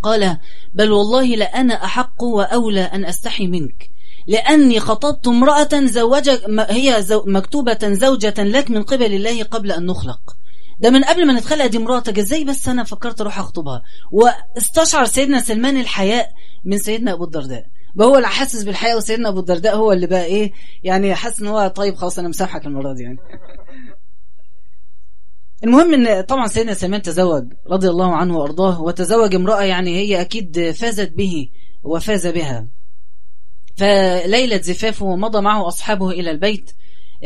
قال بل والله لأنا أحق وأولى أن أستحي منك. لأني خطبت امرأة زوجة هي مكتوبة زوجة لك من قبل الله قبل أن نخلق. ده من قبل ما نتخلق دي مراتك. إزاي بس أنا فكرت أروح أخطبها؟ واستشعر سيدنا سلمان الحياء من سيدنا أبو الدرداء. بقى هو اللي حاسس بالحياء وسيدنا أبو الدرداء هو اللي بقى إيه؟ يعني حاسس إن هو طيب خلاص أنا مسامحك المرة دي يعني. المهم إن طبعا سيدنا سلمان تزوج رضي الله عنه وأرضاه وتزوج امرأة يعني هي أكيد فازت به وفاز بها. فليلة زفافه مضى معه أصحابه إلى البيت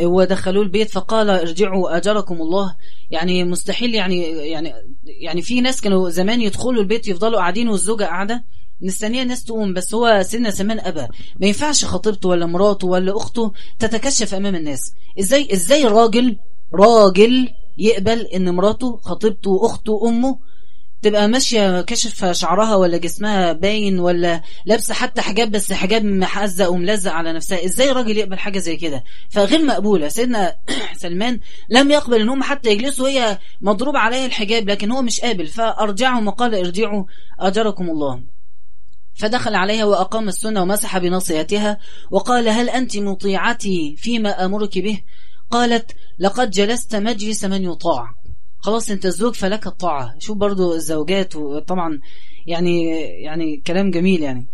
ودخلوه البيت فقال ارجعوا أجركم الله. يعني مستحيل يعني يعني يعني في ناس كانوا زمان يدخلوا البيت يفضلوا قاعدين والزوجة قاعدة. مستنية الناس تقوم بس هو سيدنا سلمان أبى. ما ينفعش خطيبته ولا مراته ولا أخته تتكشف أمام الناس. إزاي إزاي راجل راجل يقبل إن مراته خطيبته أخته أمه تبقى ماشية كشف شعرها ولا جسمها باين ولا لابسة حتى حجاب بس حجاب محزق وملزق على نفسها. إزاي راجل يقبل حاجة زي كده؟ فغير مقبولة. سيدنا سلمان لم يقبل إن هم حتى يجلسوا وهي مضروب عليها الحجاب لكن هو مش قابل. فأرجعهم وقال ارجعوا أجركم الله. فدخل عليها وأقام السنة ومسح بناصيتها وقال هل أنت مطيعتي فيما أمرك به؟ قالت لقد جلست مجلس من يطاع. خلاص انت الزوج فلك الطاعة. شوف برضو الزوجات وطبعا يعني يعني كلام جميل يعني.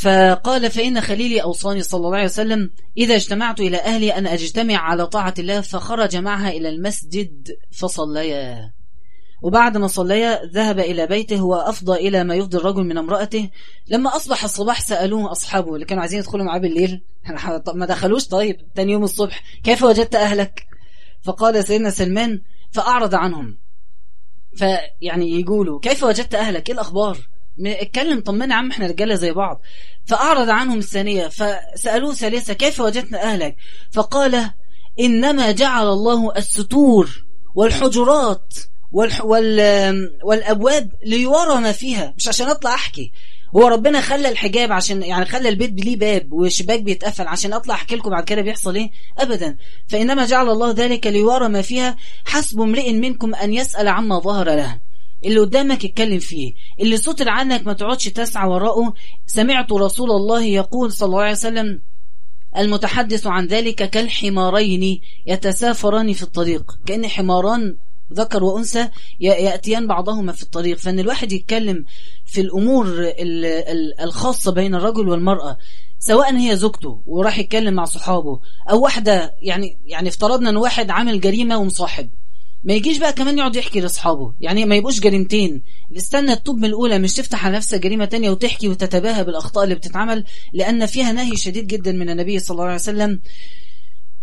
فقال فإن خليلي أوصاني صلى الله عليه وسلم إذا اجتمعت إلى أهلي أن أجتمع على طاعة الله فخرج معها إلى المسجد فصليا. وبعد ما صليا ذهب إلى بيته وأفضى إلى ما يفضي الرجل من امرأته. لما أصبح الصباح سألوه أصحابه اللي كانوا عايزين يدخلوا معاه بالليل؟ ما دخلوش طيب تاني يوم الصبح كيف وجدت أهلك؟ فقال سيدنا سلمان فأعرض عنهم. فيعني يقولوا كيف وجدت أهلك؟ إيه الأخبار؟ اتكلم طمنا عم إحنا رجالة زي بعض. فأعرض عنهم الثانية فسألوه ثالثة كيف وجدنا أهلك؟ فقال إنما جعل الله الستور والحجرات والح وال والأبواب ليرى ما فيها. مش عشان أطلع أحكي. هو ربنا خلى الحجاب عشان يعني خلى البيت ليه باب وشباك بيتقفل عشان أطلع أحكي لكم بعد كده بيحصل إيه؟ ابدا. فإنما جعل الله ذلك ليرى ما فيها حسب امرئ منكم أن يسأل عما ظهر له. اللي قدامك اتكلم فيه. اللي صوت عنك ما تقعدش تسعى وراءه. سمعت رسول الله يقول صلى الله عليه وسلم المتحدث عن ذلك كالحمارين يتسافران في الطريق. كأن حماران ذكر وأنثى يأتيان بعضهما في الطريق. فأن الواحد يتكلم في الأمور الخاصة بين الرجل والمرأة سواء هي زوجته وراح يتكلم مع صحابه أو واحدة يعني يعني افترضنا أن واحد عامل جريمة ومصاحب ما يجيش بقى كمان يقعد يحكي لأصحابه. يعني ما يبقوش جريمتين. استنى التوب من الأولى مش تفتح على نفسك جريمة تانية وتحكي وتتباهى بالأخطاء اللي بتتعمل لأن فيها نهي شديد جدا من النبي صلى الله عليه وسلم.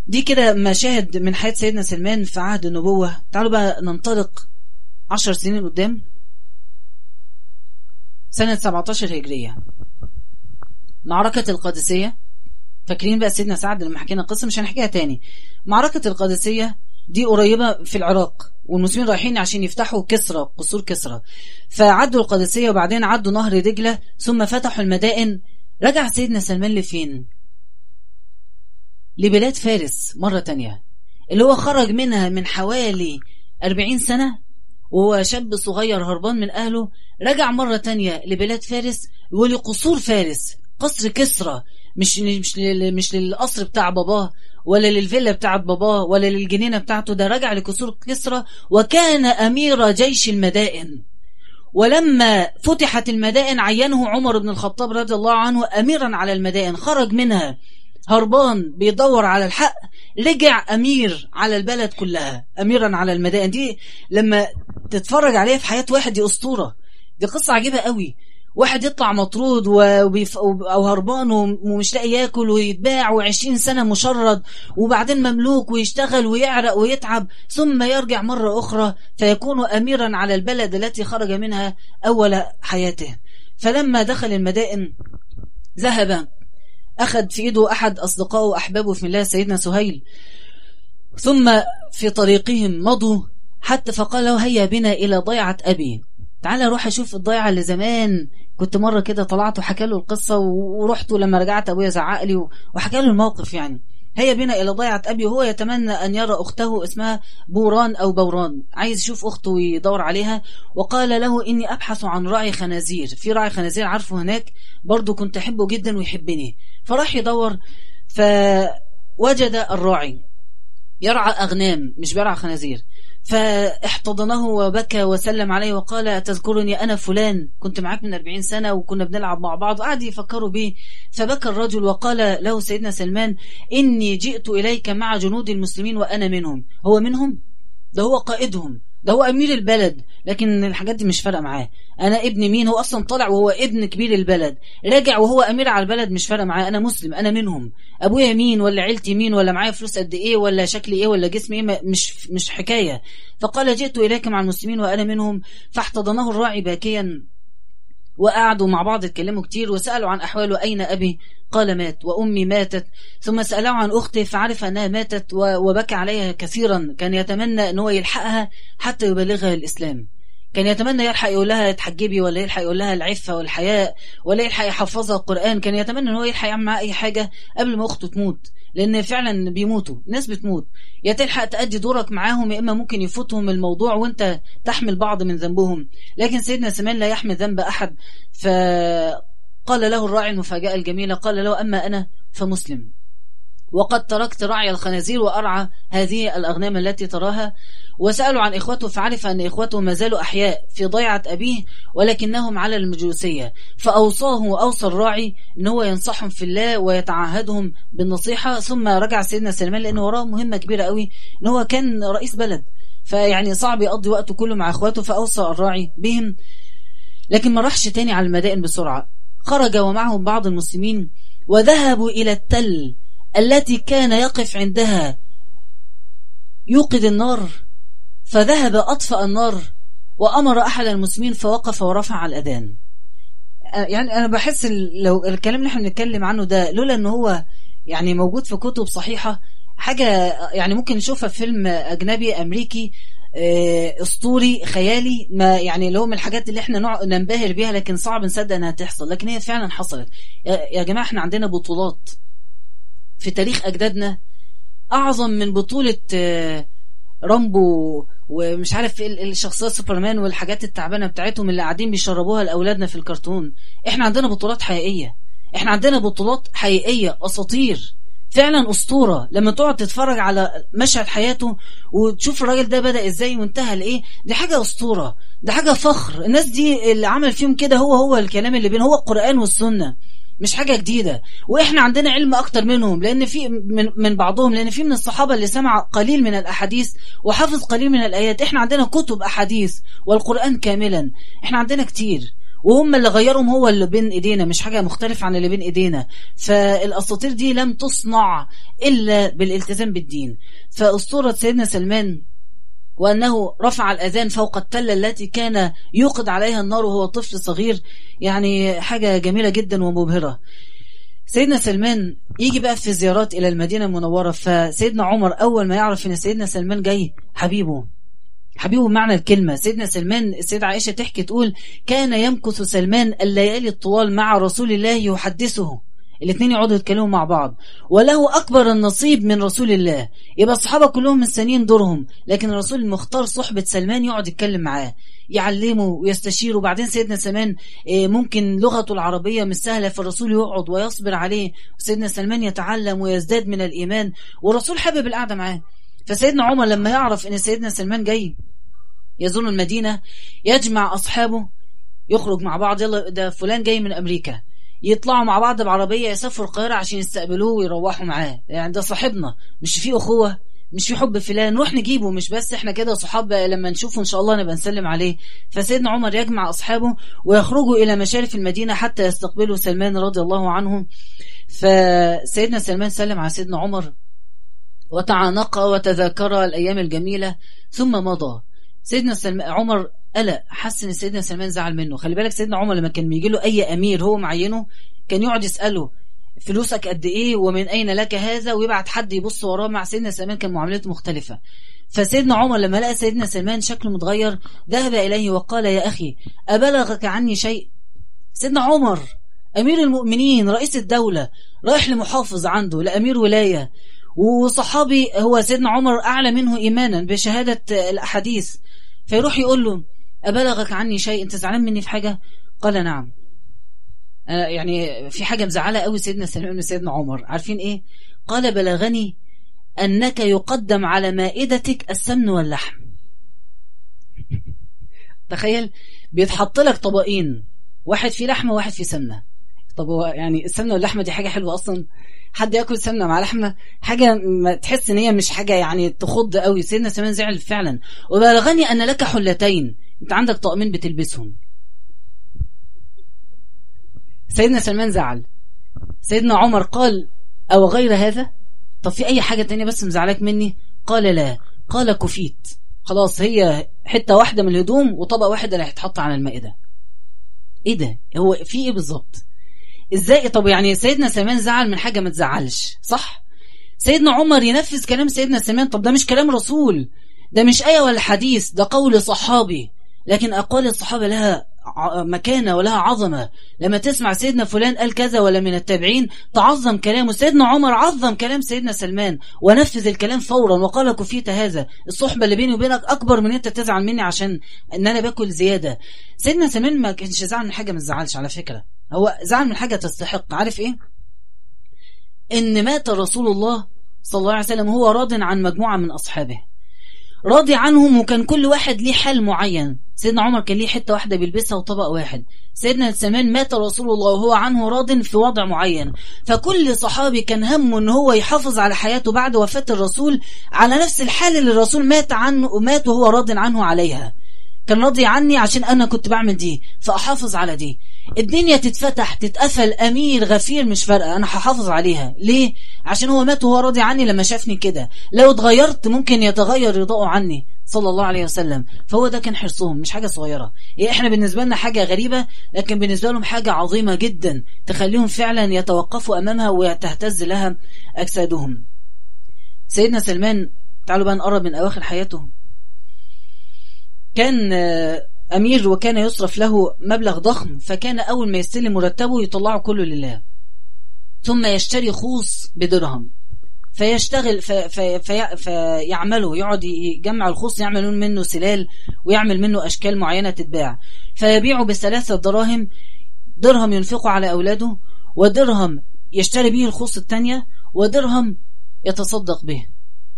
دي كده مشاهد من حياة سيدنا سلمان في عهد النبوة. تعالوا بقى ننطلق عشر سنين قدام سنة 17 هجرية. معركة القادسية. فاكرين بقى سيدنا سعد لما حكينا القصة مش هنحكيها تاني. معركة القادسية دي قريبة في العراق والمسلمين رايحين عشان يفتحوا كسرى قصور كسرى. فعدوا القادسية وبعدين عدوا نهر دجلة ثم فتحوا المدائن. رجع سيدنا سلمان لفين؟ لبلاد فارس مرة تانية اللي هو خرج منها من حوالي 40 سنة وهو شاب صغير هربان من أهله رجع مرة تانية لبلاد فارس ولقصور فارس قصر كسرى مش مش مش للقصر بتاع باباه ولا للفيلا بتاعت باباه ولا للجنينة بتاعته ده رجع لقصور كسرى وكان أمير جيش المدائن. ولما فتحت المدائن عينه عمر بن الخطاب رضي الله عنه أميرا على المدائن خرج منها هربان بيدور على الحق رجع أمير على البلد كلها أميرا على المدائن دي لما تتفرج عليها في حياة واحد دي أسطورة. دي قصة عجيبة قوي. واحد يطلع مطرود وبيف... أو هربان ومش لاقي ياكل ويتباع وعشرين سنة مشرد وبعدين مملوك ويشتغل ويعرق ويتعب ثم يرجع مرة أخرى فيكون أميرا على البلد التي خرج منها أول حياته. فلما دخل المدائن ذهب أخذ في إيده أحد أصدقائه وأحبابه في الله سيدنا سهيل. ثم في طريقهم مضوا حتى فقال له هيا بنا إلى ضيعة أبي. تعالى روح أشوف الضيعة اللي زمان كنت مرة كده طلعت وحكى له القصة ورحت لما رجعت أبويا زعق لي وحكى له الموقف يعني. هيا بنا إلى ضيعة أبي وهو يتمنى أن يرى أخته اسمها بوران أو بوران. عايز يشوف أخته ويدور عليها. وقال له إني أبحث عن راعي خنازير. في راعي خنازير عارفه هناك؟ برضو كنت أحبه جدا ويحبني. فراح يدور فوجد الراعي. يرعى أغنام مش بيرعى خنازير. فاحتضنه وبكى وسلم عليه وقال تذكرني أنا فلان؟ كنت معاك من 40 سنة وكنا بنلعب مع بعض. وقعد يفكروا به فبكى الرجل وقال له سيدنا سلمان إني جئت إليك مع جنود المسلمين وأنا منهم. هو منهم؟ ده هو قائدهم. ده هو أمير البلد لكن الحاجات دي مش فارقة معاه. أنا ابن مين؟ هو أصلا طالع وهو ابن كبير البلد. راجع وهو أمير على البلد مش فارقة معاه أنا مسلم أنا منهم. أبويا مين؟ ولا عيلتي مين؟ ولا معايا فلوس قد إيه؟ ولا شكلي إيه؟ ولا جسمي إيه؟ مش مش حكاية. فقال جئت إليك مع المسلمين وأنا منهم فاحتضنه الراعي باكيا. وقعدوا مع بعض اتكلموا كتير وسألوا عن أحواله أين أبي؟ قال مات وأمي ماتت. ثم سألوا عن أختي فعرف أنها ماتت وبكى عليها كثيرا. كان يتمنى أن هو يلحقها حتى يبلغها الإسلام. كان يتمنى يلحق يقول لها تحجبي ولا يلحق يقول لها العفة والحياء ولا يلحق يحفظها القرآن كان يتمنى إن هو يلحق يعمل معاها أي حاجة قبل ما أخته تموت لأن فعلا بيموتوا ناس بتموت. يا تلحق تأدي دورك معاهم يا إما ممكن يفوتهم الموضوع وأنت تحمل بعض من ذنبهم. لكن سيدنا سمان لا يحمل ذنب أحد فقال له الراعي المفاجأة الجميلة قال له أما أنا فمسلم. وقد تركت رعي الخنازير وأرعى هذه الأغنام التي تراها. وسألوا عن إخوته فعرف أن إخوته ما زالوا أحياء في ضيعة أبيه ولكنهم على المجوسية. فأوصاه وأوصى الراعي أن هو ينصحهم في الله ويتعهدهم بالنصيحة. ثم رجع سيدنا سلمان لأنه وراه مهمة كبيرة قوي أن هو كان رئيس بلد. فيعني صعب يقضي وقته كله مع إخواته فأوصى الراعي بهم. لكن ما راحش تاني على المدائن بسرعة. خرج ومعهم بعض المسلمين وذهبوا إلى التل. التي كان يقف عندها يوقد النار فذهب أطفأ النار وأمر أحد المسلمين فوقف ورفع الأذان. يعني أنا بحس لو الكلام اللي إحنا بنتكلم عنه ده لولا أنه هو يعني موجود في كتب صحيحة حاجة يعني ممكن نشوفها في فيلم أجنبي أمريكي آه، أسطوري خيالي ما يعني اللي هو من الحاجات اللي إحنا ننبهر بيها لكن صعب نصدق إنها تحصل. لكن هي فعلا حصلت. يا جماعة إحنا عندنا بطولات. في تاريخ أجدادنا أعظم من بطولة آه، رامبو ومش عارف الشخصيات سوبرمان والحاجات التعبانة بتاعتهم اللي قاعدين بيشربوها لأولادنا في الكرتون. إحنا عندنا بطولات حقيقية. إحنا عندنا بطولات حقيقية أساطير. فعلا أسطورة. لما تقعد تتفرج على مشهد حياته وتشوف الراجل ده بدأ إزاي وانتهى لإيه دي حاجة أسطورة. ده حاجة فخر. الناس دي اللي عمل فيهم كده هو هو الكلام اللي بين هو القرآن والسنة. مش حاجة جديدة. وإحنا عندنا علم أكتر منهم لأن في من, من بعضهم لأن في من الصحابة اللي سمع قليل من الأحاديث وحفظ قليل من الآيات. إحنا عندنا كتب أحاديث والقرآن كاملا. إحنا عندنا كتير. وهم اللي غيرهم هو اللي بين إيدينا مش حاجة مختلفة عن اللي بين إيدينا. فالأساطير دي لم تصنع إلا بالالتزام بالدين. فاسطورة سيدنا سلمان وأنه رفع الأذان فوق التلة التي كان يوقد عليها النار وهو طفل صغير. يعني حاجة جميلة جدا ومبهرة. سيدنا سلمان يجي بقى في زيارات إلى المدينة المنورة فسيدنا عمر أول ما يعرف أن سيدنا سلمان جاي حبيبه. حبيبه معنى الكلمة. سيدنا سلمان السيدة عائشة تحكي تقول كان يمكث سلمان الليالي الطوال مع رسول الله يحدثه. الاثنين يقعدوا يتكلموا مع بعض. وله أكبر النصيب من رسول الله. يبقى الصحابة كلهم مستنيين دورهم. لكن الرسول المختار صحبة سلمان يقعد يتكلم معاه. يعلمه ويستشيره. وبعدين سيدنا سلمان آه، ممكن لغته العربية مش سهلة فالرسول يقعد ويصبر عليه. وسيدنا سلمان يتعلم ويزداد من الإيمان. والرسول حابب القعدة معاه. فسيدنا عمر لما يعرف إن سيدنا سلمان جاي يزور المدينة يجمع أصحابه يخرج مع بعض يلا ده فلان جاي من أمريكا. يطلعوا مع بعض بعربية يسافروا القاهرة عشان يستقبلوه ويروحوا معاه. يعني ده صاحبنا. مش في أخوة مش في حب فلان. نروح نجيبه. مش بس إحنا كده صحاب لما نشوفه إن شاء الله نبقى نسلم عليه. فسيدنا عمر يجمع أصحابه ويخرجوا إلى مشارف المدينة حتى يستقبلوا سلمان رضي الله عنه فسيدنا سلمان سلم على سيدنا عمر وتعانق وتذاكر الأيام الجميلة ثم مضى. سيدنا سلمان عمر قلق حس إن سيدنا سلمان زعل منه. خلي بالك سيدنا عمر لما كان بيجي له أي أمير هو معينه كان يقعد يسأله فلوسك قد إيه؟ ومن أين لك هذا؟ ويبعت حد يبص وراه مع سيدنا سلمان كان معاملته مختلفة. فسيدنا عمر لما لقى سيدنا سلمان شكله متغير ذهب إليه وقال يا أخي أبلغك عني شيء؟ سيدنا عمر أمير المؤمنين رئيس الدولة رايح لمحافظ عنده لأمير ولاية وصحابي هو سيدنا عمر أعلى منه إيمانا بشهادة الأحاديث. فيروح يقول له أبلغك عني شيء؟ أنت زعلان مني في حاجة؟ قال نعم. أنا يعني في حاجة مزعلة قوي سيدنا سلمان سيدنا عمر. عارفين إيه؟ قال بلغني أنك يقدم على مائدتك السمن واللحم. تخيل بيتحط لك طبقين واحد فيه لحمة وواحد فيه سمنة. طب هو يعني السمنة واللحمة دي حاجة حلوة أصلا؟ حد ياكل سمنة مع لحمة؟ حاجة تحس إن هي مش حاجة يعني تخض قوي. سيدنا سلمان زعل فعلا. وبلغني أن لك حلتين. انت عندك طقمين بتلبسهم. سيدنا سلمان زعل. سيدنا عمر قال أو غير هذا؟ طب في أي حاجة تانية بس مزعلك مني؟ قال لا. قال كفيت. خلاص هي حتة واحدة من الهدوم وطبق واحد اللي هيتحط على المائدة إيه ده؟ هو في إيه بالظبط؟ إزاي؟ طب يعني سيدنا سلمان زعل من حاجة ما تزعلش صح؟ سيدنا عمر ينفذ كلام سيدنا سلمان طب ده مش كلام رسول ده مش آية ولا حديث ده قول صحابي. لكن أقوال الصحابة لها مكانة ولها عظمة. لما تسمع سيدنا فلان قال كذا ولا من التابعين تعظم كلامه. سيدنا عمر عظم كلام سيدنا سلمان ونفذ الكلام فورا وقال كفيت هذا. الصحبة اللي بيني وبينك أكبر من أنت تزعل مني عشان أن أنا باكل زيادة. سيدنا سلمان ما كانش زعل من حاجة ما تزعلش على فكرة. هو زعل من حاجة تستحق. عارف إيه؟ إن مات رسول الله صلى الله عليه وسلم هو راض عن مجموعة من أصحابه. راضي عنهم وكان كل واحد ليه حال معين. سيدنا عمر كان ليه حتة واحدة بيلبسها وطبق واحد. سيدنا سلمان مات رسول الله وهو عنه راض في وضع معين. فكل صحابي كان همه إن هو يحافظ على حياته بعد وفاة الرسول على نفس الحال اللي الرسول مات عنه ومات وهو راض عنه عليها. كان راضي عني عشان أنا كنت بعمل دي فأحافظ على دي. الدنيا تتفتح تتقفل أمير غفير مش فارقة أنا هحافظ عليها. ليه؟ عشان هو مات وهو راضي عني لما شافني كده. لو اتغيرت ممكن يتغير رضاؤه عني صلى الله عليه وسلم. فهو ده كان حرصهم مش حاجة صغيرة. يعني إحنا بالنسبة لنا حاجة غريبة لكن بالنسبة لهم حاجة عظيمة جدا. تخليهم فعلا يتوقفوا أمامها وتهتز لها أجسادهم. سيدنا سلمان تعالوا بقى نقرب من أواخر حياته كان أمير وكان يصرف له مبلغ ضخم فكان أول ما يستلم مرتبه يطلعه كله لله. ثم يشتري خوص بدرهم. فيشتغل في في في فيعمله يقعد يجمع الخوص يعمل منه سلال ويعمل منه أشكال معينة تتباع. فيبيعه بثلاثة دراهم درهم ينفقه على أولاده ودرهم يشتري به الخوص الثانية ودرهم يتصدق به.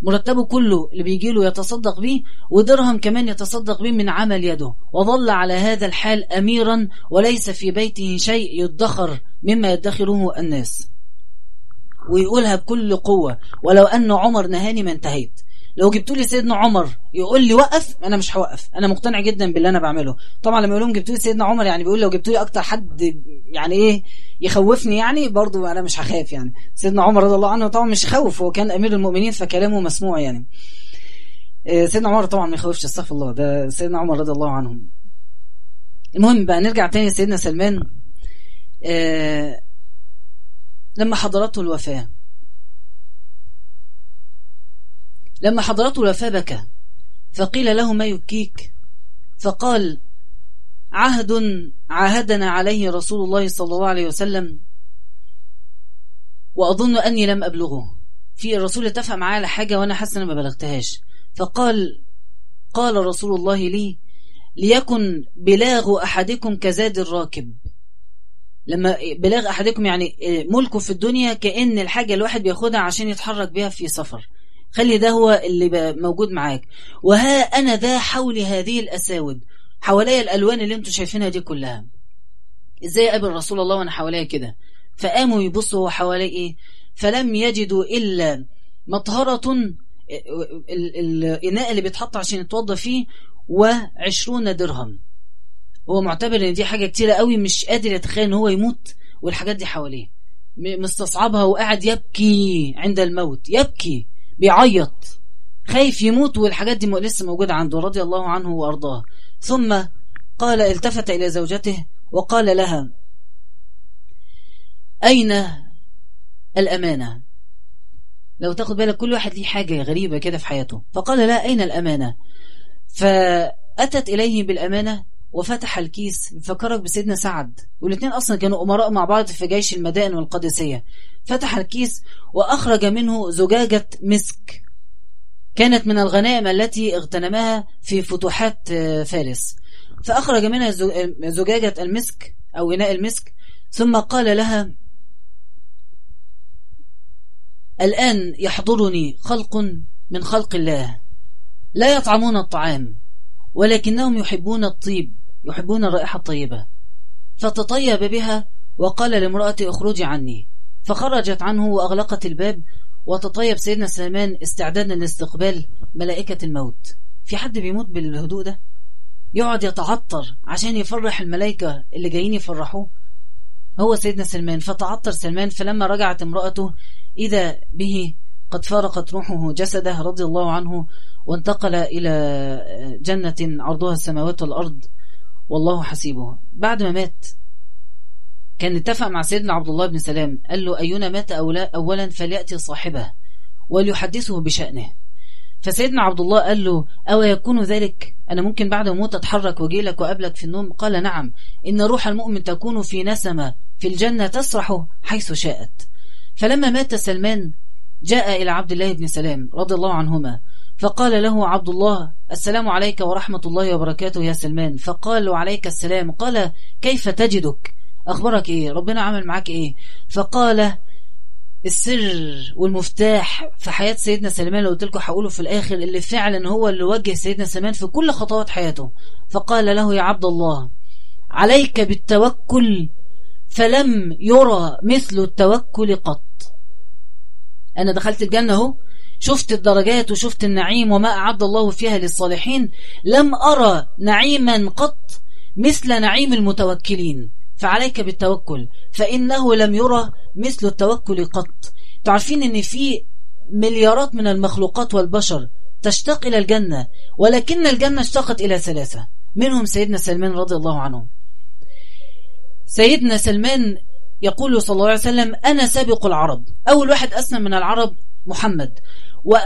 مرتبه كله اللي بيجي له يتصدق به ودرهم كمان يتصدق به من عمل يده. وظل على هذا الحال أميرا وليس في بيته شيء يدخر مما يدخره الناس. ويقولها بكل قوة ولو أن عمر نهاني ما انتهيت. لو جبتوا لي سيدنا عمر يقول لي وقف أنا مش هوقف. أنا مقتنع جدا باللي أنا بعمله. طبعا لما يقول لهم جبتوا لي سيدنا عمر يعني بيقول لو جبتوا لي أكتر حد يعني إيه يخوفني يعني برضو أنا مش هخاف يعني. سيدنا عمر رضي الله عنه طبعا مش خوف هو كان أمير المؤمنين فكلامه مسموع يعني. سيدنا عمر طبعا ما يخوفش استغفر الله. ده سيدنا عمر رضي الله عنه. المهم بقى نرجع تاني سيدنا سلمان. آه لما حضرته الوفاة. لما حضرته الوفاة بكى فقيل له ما يبكيك؟ فقال عهد عاهدنا عليه رسول الله صلى الله عليه وسلم وأظن أني لم أبلغه. في الرسول اتفق معاه على حاجة وأنا حاسس أنا ما بلغتهاش. فقال قال رسول الله لي ليكن بلاغ أحدكم كزاد الراكب. لما بلاغ أحدكم يعني ملكه في الدنيا كأن الحاجة الواحد بياخدها عشان يتحرك بيها في سفر. خلي ده هو اللي موجود معاك. وها أنا ذا حول هذه الأساود. حواليا الألوان اللي أنتوا شايفينها دي كلها. إزاي قابل رسول الله وأنا حواليا كده؟ فقاموا يبصوا حواليه إيه؟ فلم يجدوا إلا مطهرة الإناء اللي بيتحط عشان يتوضى فيه وعشرون درهم. هو معتبر إن دي حاجة كتيرة قوي مش قادر يتخيل إن هو يموت والحاجات دي حواليه. مستصعبها وقاعد يبكي عند الموت. يبكي. بيعيط خايف يموت والحاجات دي لسه موجودة عنده رضي الله عنه وأرضاه. ثم قال التفت إلى زوجته وقال لها أين الأمانة؟ لو تاخد بالك كل واحد ليه حاجة غريبة كده في حياته. فقال لها أين الأمانة؟ فأتت إليه بالأمانة وفتح الكيس. فكرك بسيدنا سعد. والاثنين أصلا كانوا أمراء مع بعض في جيش المدائن والقادسية فتح الكيس وأخرج منه زجاجة مسك. كانت من الغنائم التي اغتنمها في فتوحات فارس. فأخرج منها زجاجة المسك أو إناء المسك. ثم قال لها الآن يحضرني خلق من خلق الله. لا يطعمون الطعام. ولكنهم يحبون الطيب يحبون الرائحة الطيبة. فتطيب بها وقال لامرأتي اخرجي عني. فخرجت عنه وأغلقت الباب. وتطيب سيدنا سلمان استعدادا لاستقبال ملائكة الموت. في حد بيموت بالهدوء ده؟ يقعد يتعطر عشان يفرح الملائكة اللي جايين يفرحوه. هو سيدنا سلمان فتعطر سلمان فلما رجعت امرأته إذا به قد فارقت روحه جسده رضي الله عنه وانتقل إلى جنة عرضها السماوات والأرض والله حسيبه بعد ما مات كان اتفق مع سيدنا عبد الله بن سلام قال له أينا مات أولا فليأتي صاحبه وليحدثه بشأنه. فسيدنا عبد الله قال له أو يكون ذلك؟ أنا ممكن بعد موت أتحرك وأجي لك وأقابلك في النوم؟ قال نعم. إن روح المؤمن تكون في نسمة في الجنة تسرح حيث شاءت. فلما مات سلمان جاء إلى عبد الله بن سلام رضي الله عنهما فقال له عبد الله السلام عليك ورحمة الله وبركاته يا سلمان. فقال عليك السلام. قال كيف تجدك؟ أخبرك إيه؟ ربنا عمل معك إيه؟ فقال السر والمفتاح في حياة سيدنا سلمان لو قلت لكم هقوله في الآخر اللي فعلا هو اللي وجه سيدنا سلمان في كل خطوات حياته. فقال له يا عبد الله عليك بالتوكل فلم يرى مثل التوكل قط. أنا دخلت الجنة أهو. شفت الدرجات وشفت النعيم وما أعد الله فيها للصالحين. لم أرى نعيما قط مثل نعيم المتوكلين. فعليك بالتوكل. فإنه لم يرى مثل التوكل قط. تعرفين أن في مليارات من المخلوقات والبشر تشتاق إلى الجنة ولكن الجنة اشتاقت إلى ثلاثة. منهم سيدنا سلمان رضي الله عنه. سيدنا سلمان يقول صلى الله عليه وسلم أنا سابق العرب. أول واحد أسلم من العرب محمد.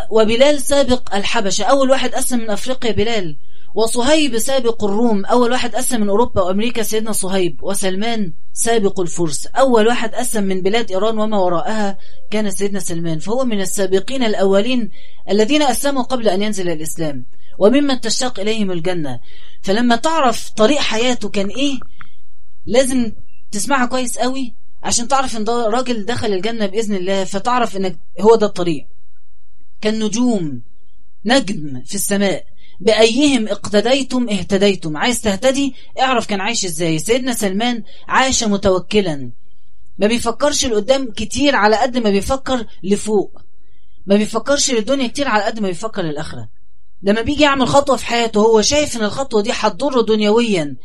وبلال سابق الحبشة. أول واحد أسلم من أفريقيا بلال. وصهيب سابق الروم. أول واحد أسلم من أوروبا وأمريكا. سيدنا صهيب. وسلمان سابق الفرس. أول واحد أسلم من بلاد إيران وما وراءها كان سيدنا سلمان. فهو من السابقين الأولين الذين أسلموا قبل أن ينزل الإسلام. وممن تشتاق إليهم الجنة. فلما تعرف طريق حياته كان إيه؟ لازم تسمعها كويس قوي. عشان تعرف ان ده راجل دخل الجنة بإذن الله فتعرف إنك هو ده الطريق. كالنجوم نجم في السماء. بأيهم اقتديتم اهتديتم. عايز تهتدي؟ اعرف كان عايش إزاي. سيدنا سلمان عاش متوكلا. ما بيفكرش لقدام كتير على قد ما بيفكر لفوق. ما بيفكرش للدنيا كتير على قد ما بيفكر للآخرة. لما بيجي يعمل خطوة في حياته هو شايف إن الخطوة دي هتضره دنيويا.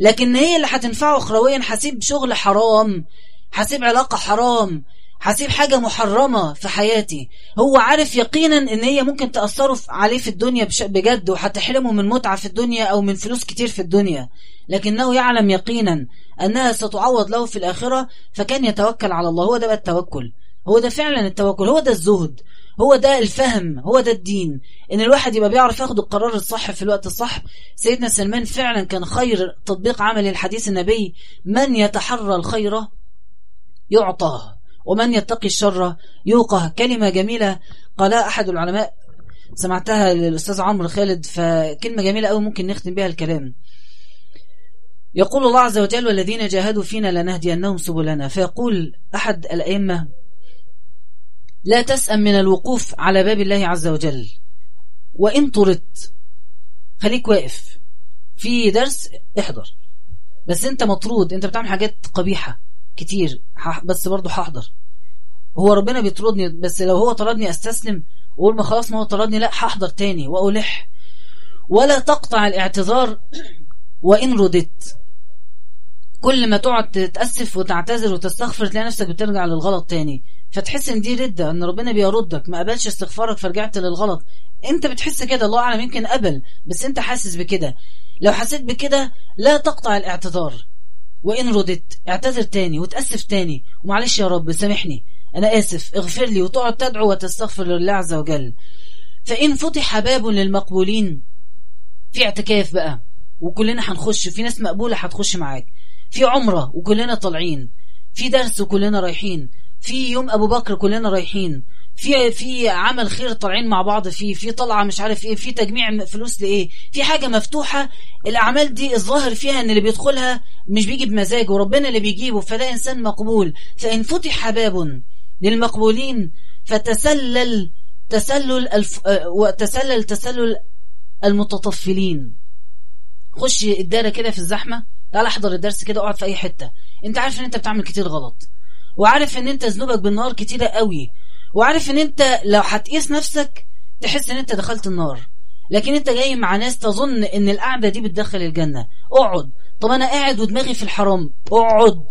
لكن هي اللي هتنفعه اخرويا هسيب شغل حرام. هسيب علاقة حرام هسيب حاجة محرمة في حياتي. هو عارف يقينا إن هي ممكن تأثره عليه في الدنيا بجد وهتحرمه من متعة في الدنيا أو من فلوس كتير في الدنيا. لكنه يعلم يقينا أنها ستعوض له في الآخرة فكان يتوكل على الله. هو ده بقى التوكل. هو ده فعلا التوكل. هو ده الزهد. هو ده الفهم. هو ده الدين. إن الواحد يبقى بيعرف ياخد القرار الصح في الوقت الصح. سيدنا سلمان فعلا كان خير تطبيق عمل الحديث النبي من يتحرى الخير يعطاه ومن يتقي الشر يوقه كلمة جميلة قالها أحد العلماء. سمعتها للأستاذ عمرو خالد فكلمة جميلة أوي ممكن نختم بها الكلام. يقول الله عز وجل والذين جاهدوا فينا لنهدينهم سبلنا فيقول أحد الأئمة لا تسأم من الوقوف على باب الله عز وجل وإن طردت خليك واقف في درس احضر بس أنت مطرود أنت بتعمل حاجات قبيحة كتير. بس برضه هحضر. هو ربنا بيطردني بس لو هو طردني أستسلم واقول ما خلاص ما هو طردني لا هحضر تاني واولح ولا تقطع الاعتذار وإن رددت. كل ما تقعد تتأسف وتعتذر وتستغفر تلاقي نفسك بترجع للغلط تاني. فتحس إن دي ردة إن ربنا بيردك. ما قبلش استغفارك فرجعت للغلط. أنت بتحس كده الله أعلم يمكن قبل بس أنت حاسس بكده. لو حسيت بكده لا تقطع الاعتذار. وإن ردت اعتذر تاني وتأسف تاني. ومعلش يا رب سامحني. أنا آسف. اغفر لي وتقعد تدعو وتستغفر لله عز وجل. فإن فتح باب للمقبولين في اعتكاف بقى. وكلنا هنخش في ناس مقبولة هتخش معاك. في عمرة وكلنا طالعين. في درس وكلنا رايحين. في يوم أبو بكر كلنا رايحين. في في عمل خير طالعين مع بعض فيه في طلعة مش عارف إيه في تجميع فلوس لإيه في حاجة مفتوحة الأعمال دي الظاهر فيها إن اللي بيدخلها مش بيجي بمزاجه وربنا اللي بيجيبه فده إنسان مقبول. فإن فتح باب للمقبولين فتسلل تسلل الف... وتسلل تسلل المتطفلين. خش الدايرة كده في الزحمة. تعال أحضر الدرس كده اقعد في أي حتة. أنت عارف إن أنت بتعمل كتير غلط. وعارف ان انت ذنوبك بالنهار كتيرة قوي وعارف ان انت لو هتقيس نفسك تحس ان انت دخلت النار لكن انت جاي مع ناس تظن ان القعدة دي بتدخل الجنة. اقعد. طب أنا قاعد ودماغي في الحرام. اقعد.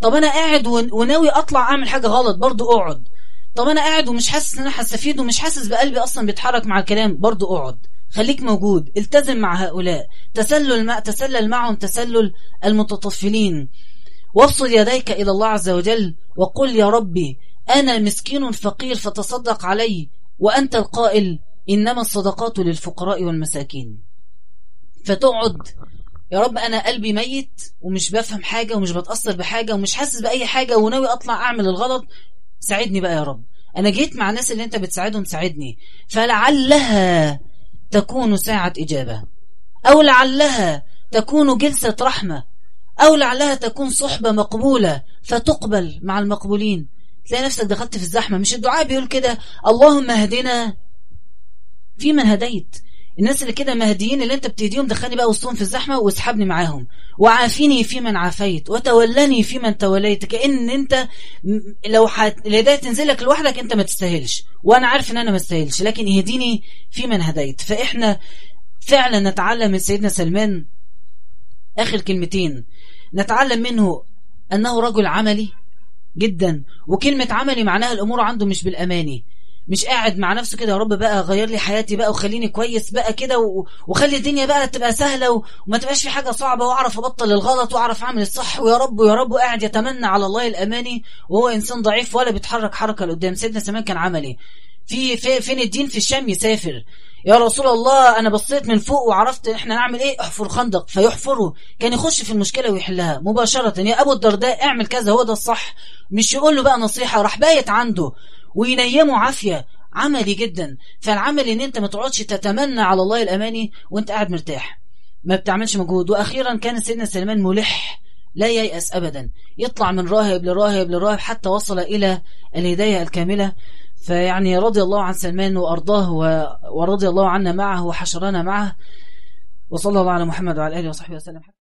طب أنا قاعد وناوي اطلع اعمل حاجة غلط برضو اقعد. طب أنا قاعد ومش حاسس ان أنا هستفيد ومش حاسس بقلبي أصلا بيتحرك مع الكلام برضو اقعد. خليك موجود. التزم مع هؤلاء. تسلل مع تسلل معهم تسلل المتطفلين. وابسط يديك إلى الله عز وجل وقل يا ربي أنا مسكين فقير فتصدق علي وأنت القائل إنما الصدقات للفقراء والمساكين. فتقعد يا رب أنا قلبي ميت ومش بفهم حاجة ومش بتأثر بحاجة ومش حاسس بأي حاجة وناوي أطلع أعمل الغلط ساعدني بقى يا رب. أنا جيت مع الناس اللي أنت بتساعدهم ساعدني فلعلها تكون ساعة إجابة أو لعلها تكون جلسة رحمة أو لعلها تكون صحبة مقبولة فتقبل مع المقبولين. تلاقي نفسك دخلت في الزحمة. مش الدعاء بيقول كده اللهم اهدنا. في من هديت. الناس اللي كده مهديين اللي انت بتهديهم دخلني بقى وسطهم في الزحمة واسحبني معاهم. وعافيني في من عافيت. وتولني في من توليت. كأن انت لو حت... الهداية تنزل لك لوحدك انت ما تستاهلش. وأنا عارف إن أنا ما استاهلش. لكن اهديني في من هديت. فإحنا فعلا نتعلم من سيدنا سلمان آخر كلمتين. نتعلم منه أنه رجل عملي جدا وكلمة عملي معناها الأمور عنده مش بالأماني. مش قاعد مع نفسه كده يا رب بقى غير لي حياتي بقى وخليني كويس بقى كده وخلي الدنيا بقى تبقى سهلة وما تبقاش في حاجة صعبة وأعرف أبطل الغلط وأعرف أعمل الصح. ويا رب ويا رب قاعد يتمنى على الله الأماني وهو إنسان ضعيف ولا بيتحرك حركة لقدام. سيدنا سلمان كان عملي. في, في فين الدين في الشام يسافر؟ يا رسول الله أنا بصيت من فوق وعرفت إحنا نعمل إيه؟ احفر خندق. فيحفره. كان يخش في المشكلة ويحلها. مباشرة يا أبو الدرداء اعمل كذا هو ده الصح. مش يقول له بقى نصيحة راح بايت عنده وينيمه عافية. عملي جدا. فالعمل إن أنت ما تقعدش تتمنى على الله الأماني وأنت قاعد مرتاح. ما بتعملش مجهود. وأخيرا كان سيدنا سليمان ملح. لا ييأس ابدا. يطلع من راهب لراهب لراهب حتى وصل إلى الهداية الكاملة. فيعني رضي الله عن سلمان وأرضاه ورضي الله عنا معه وحشرنا معه. وصلى الله على محمد وعلى آله وصحبه وسلم.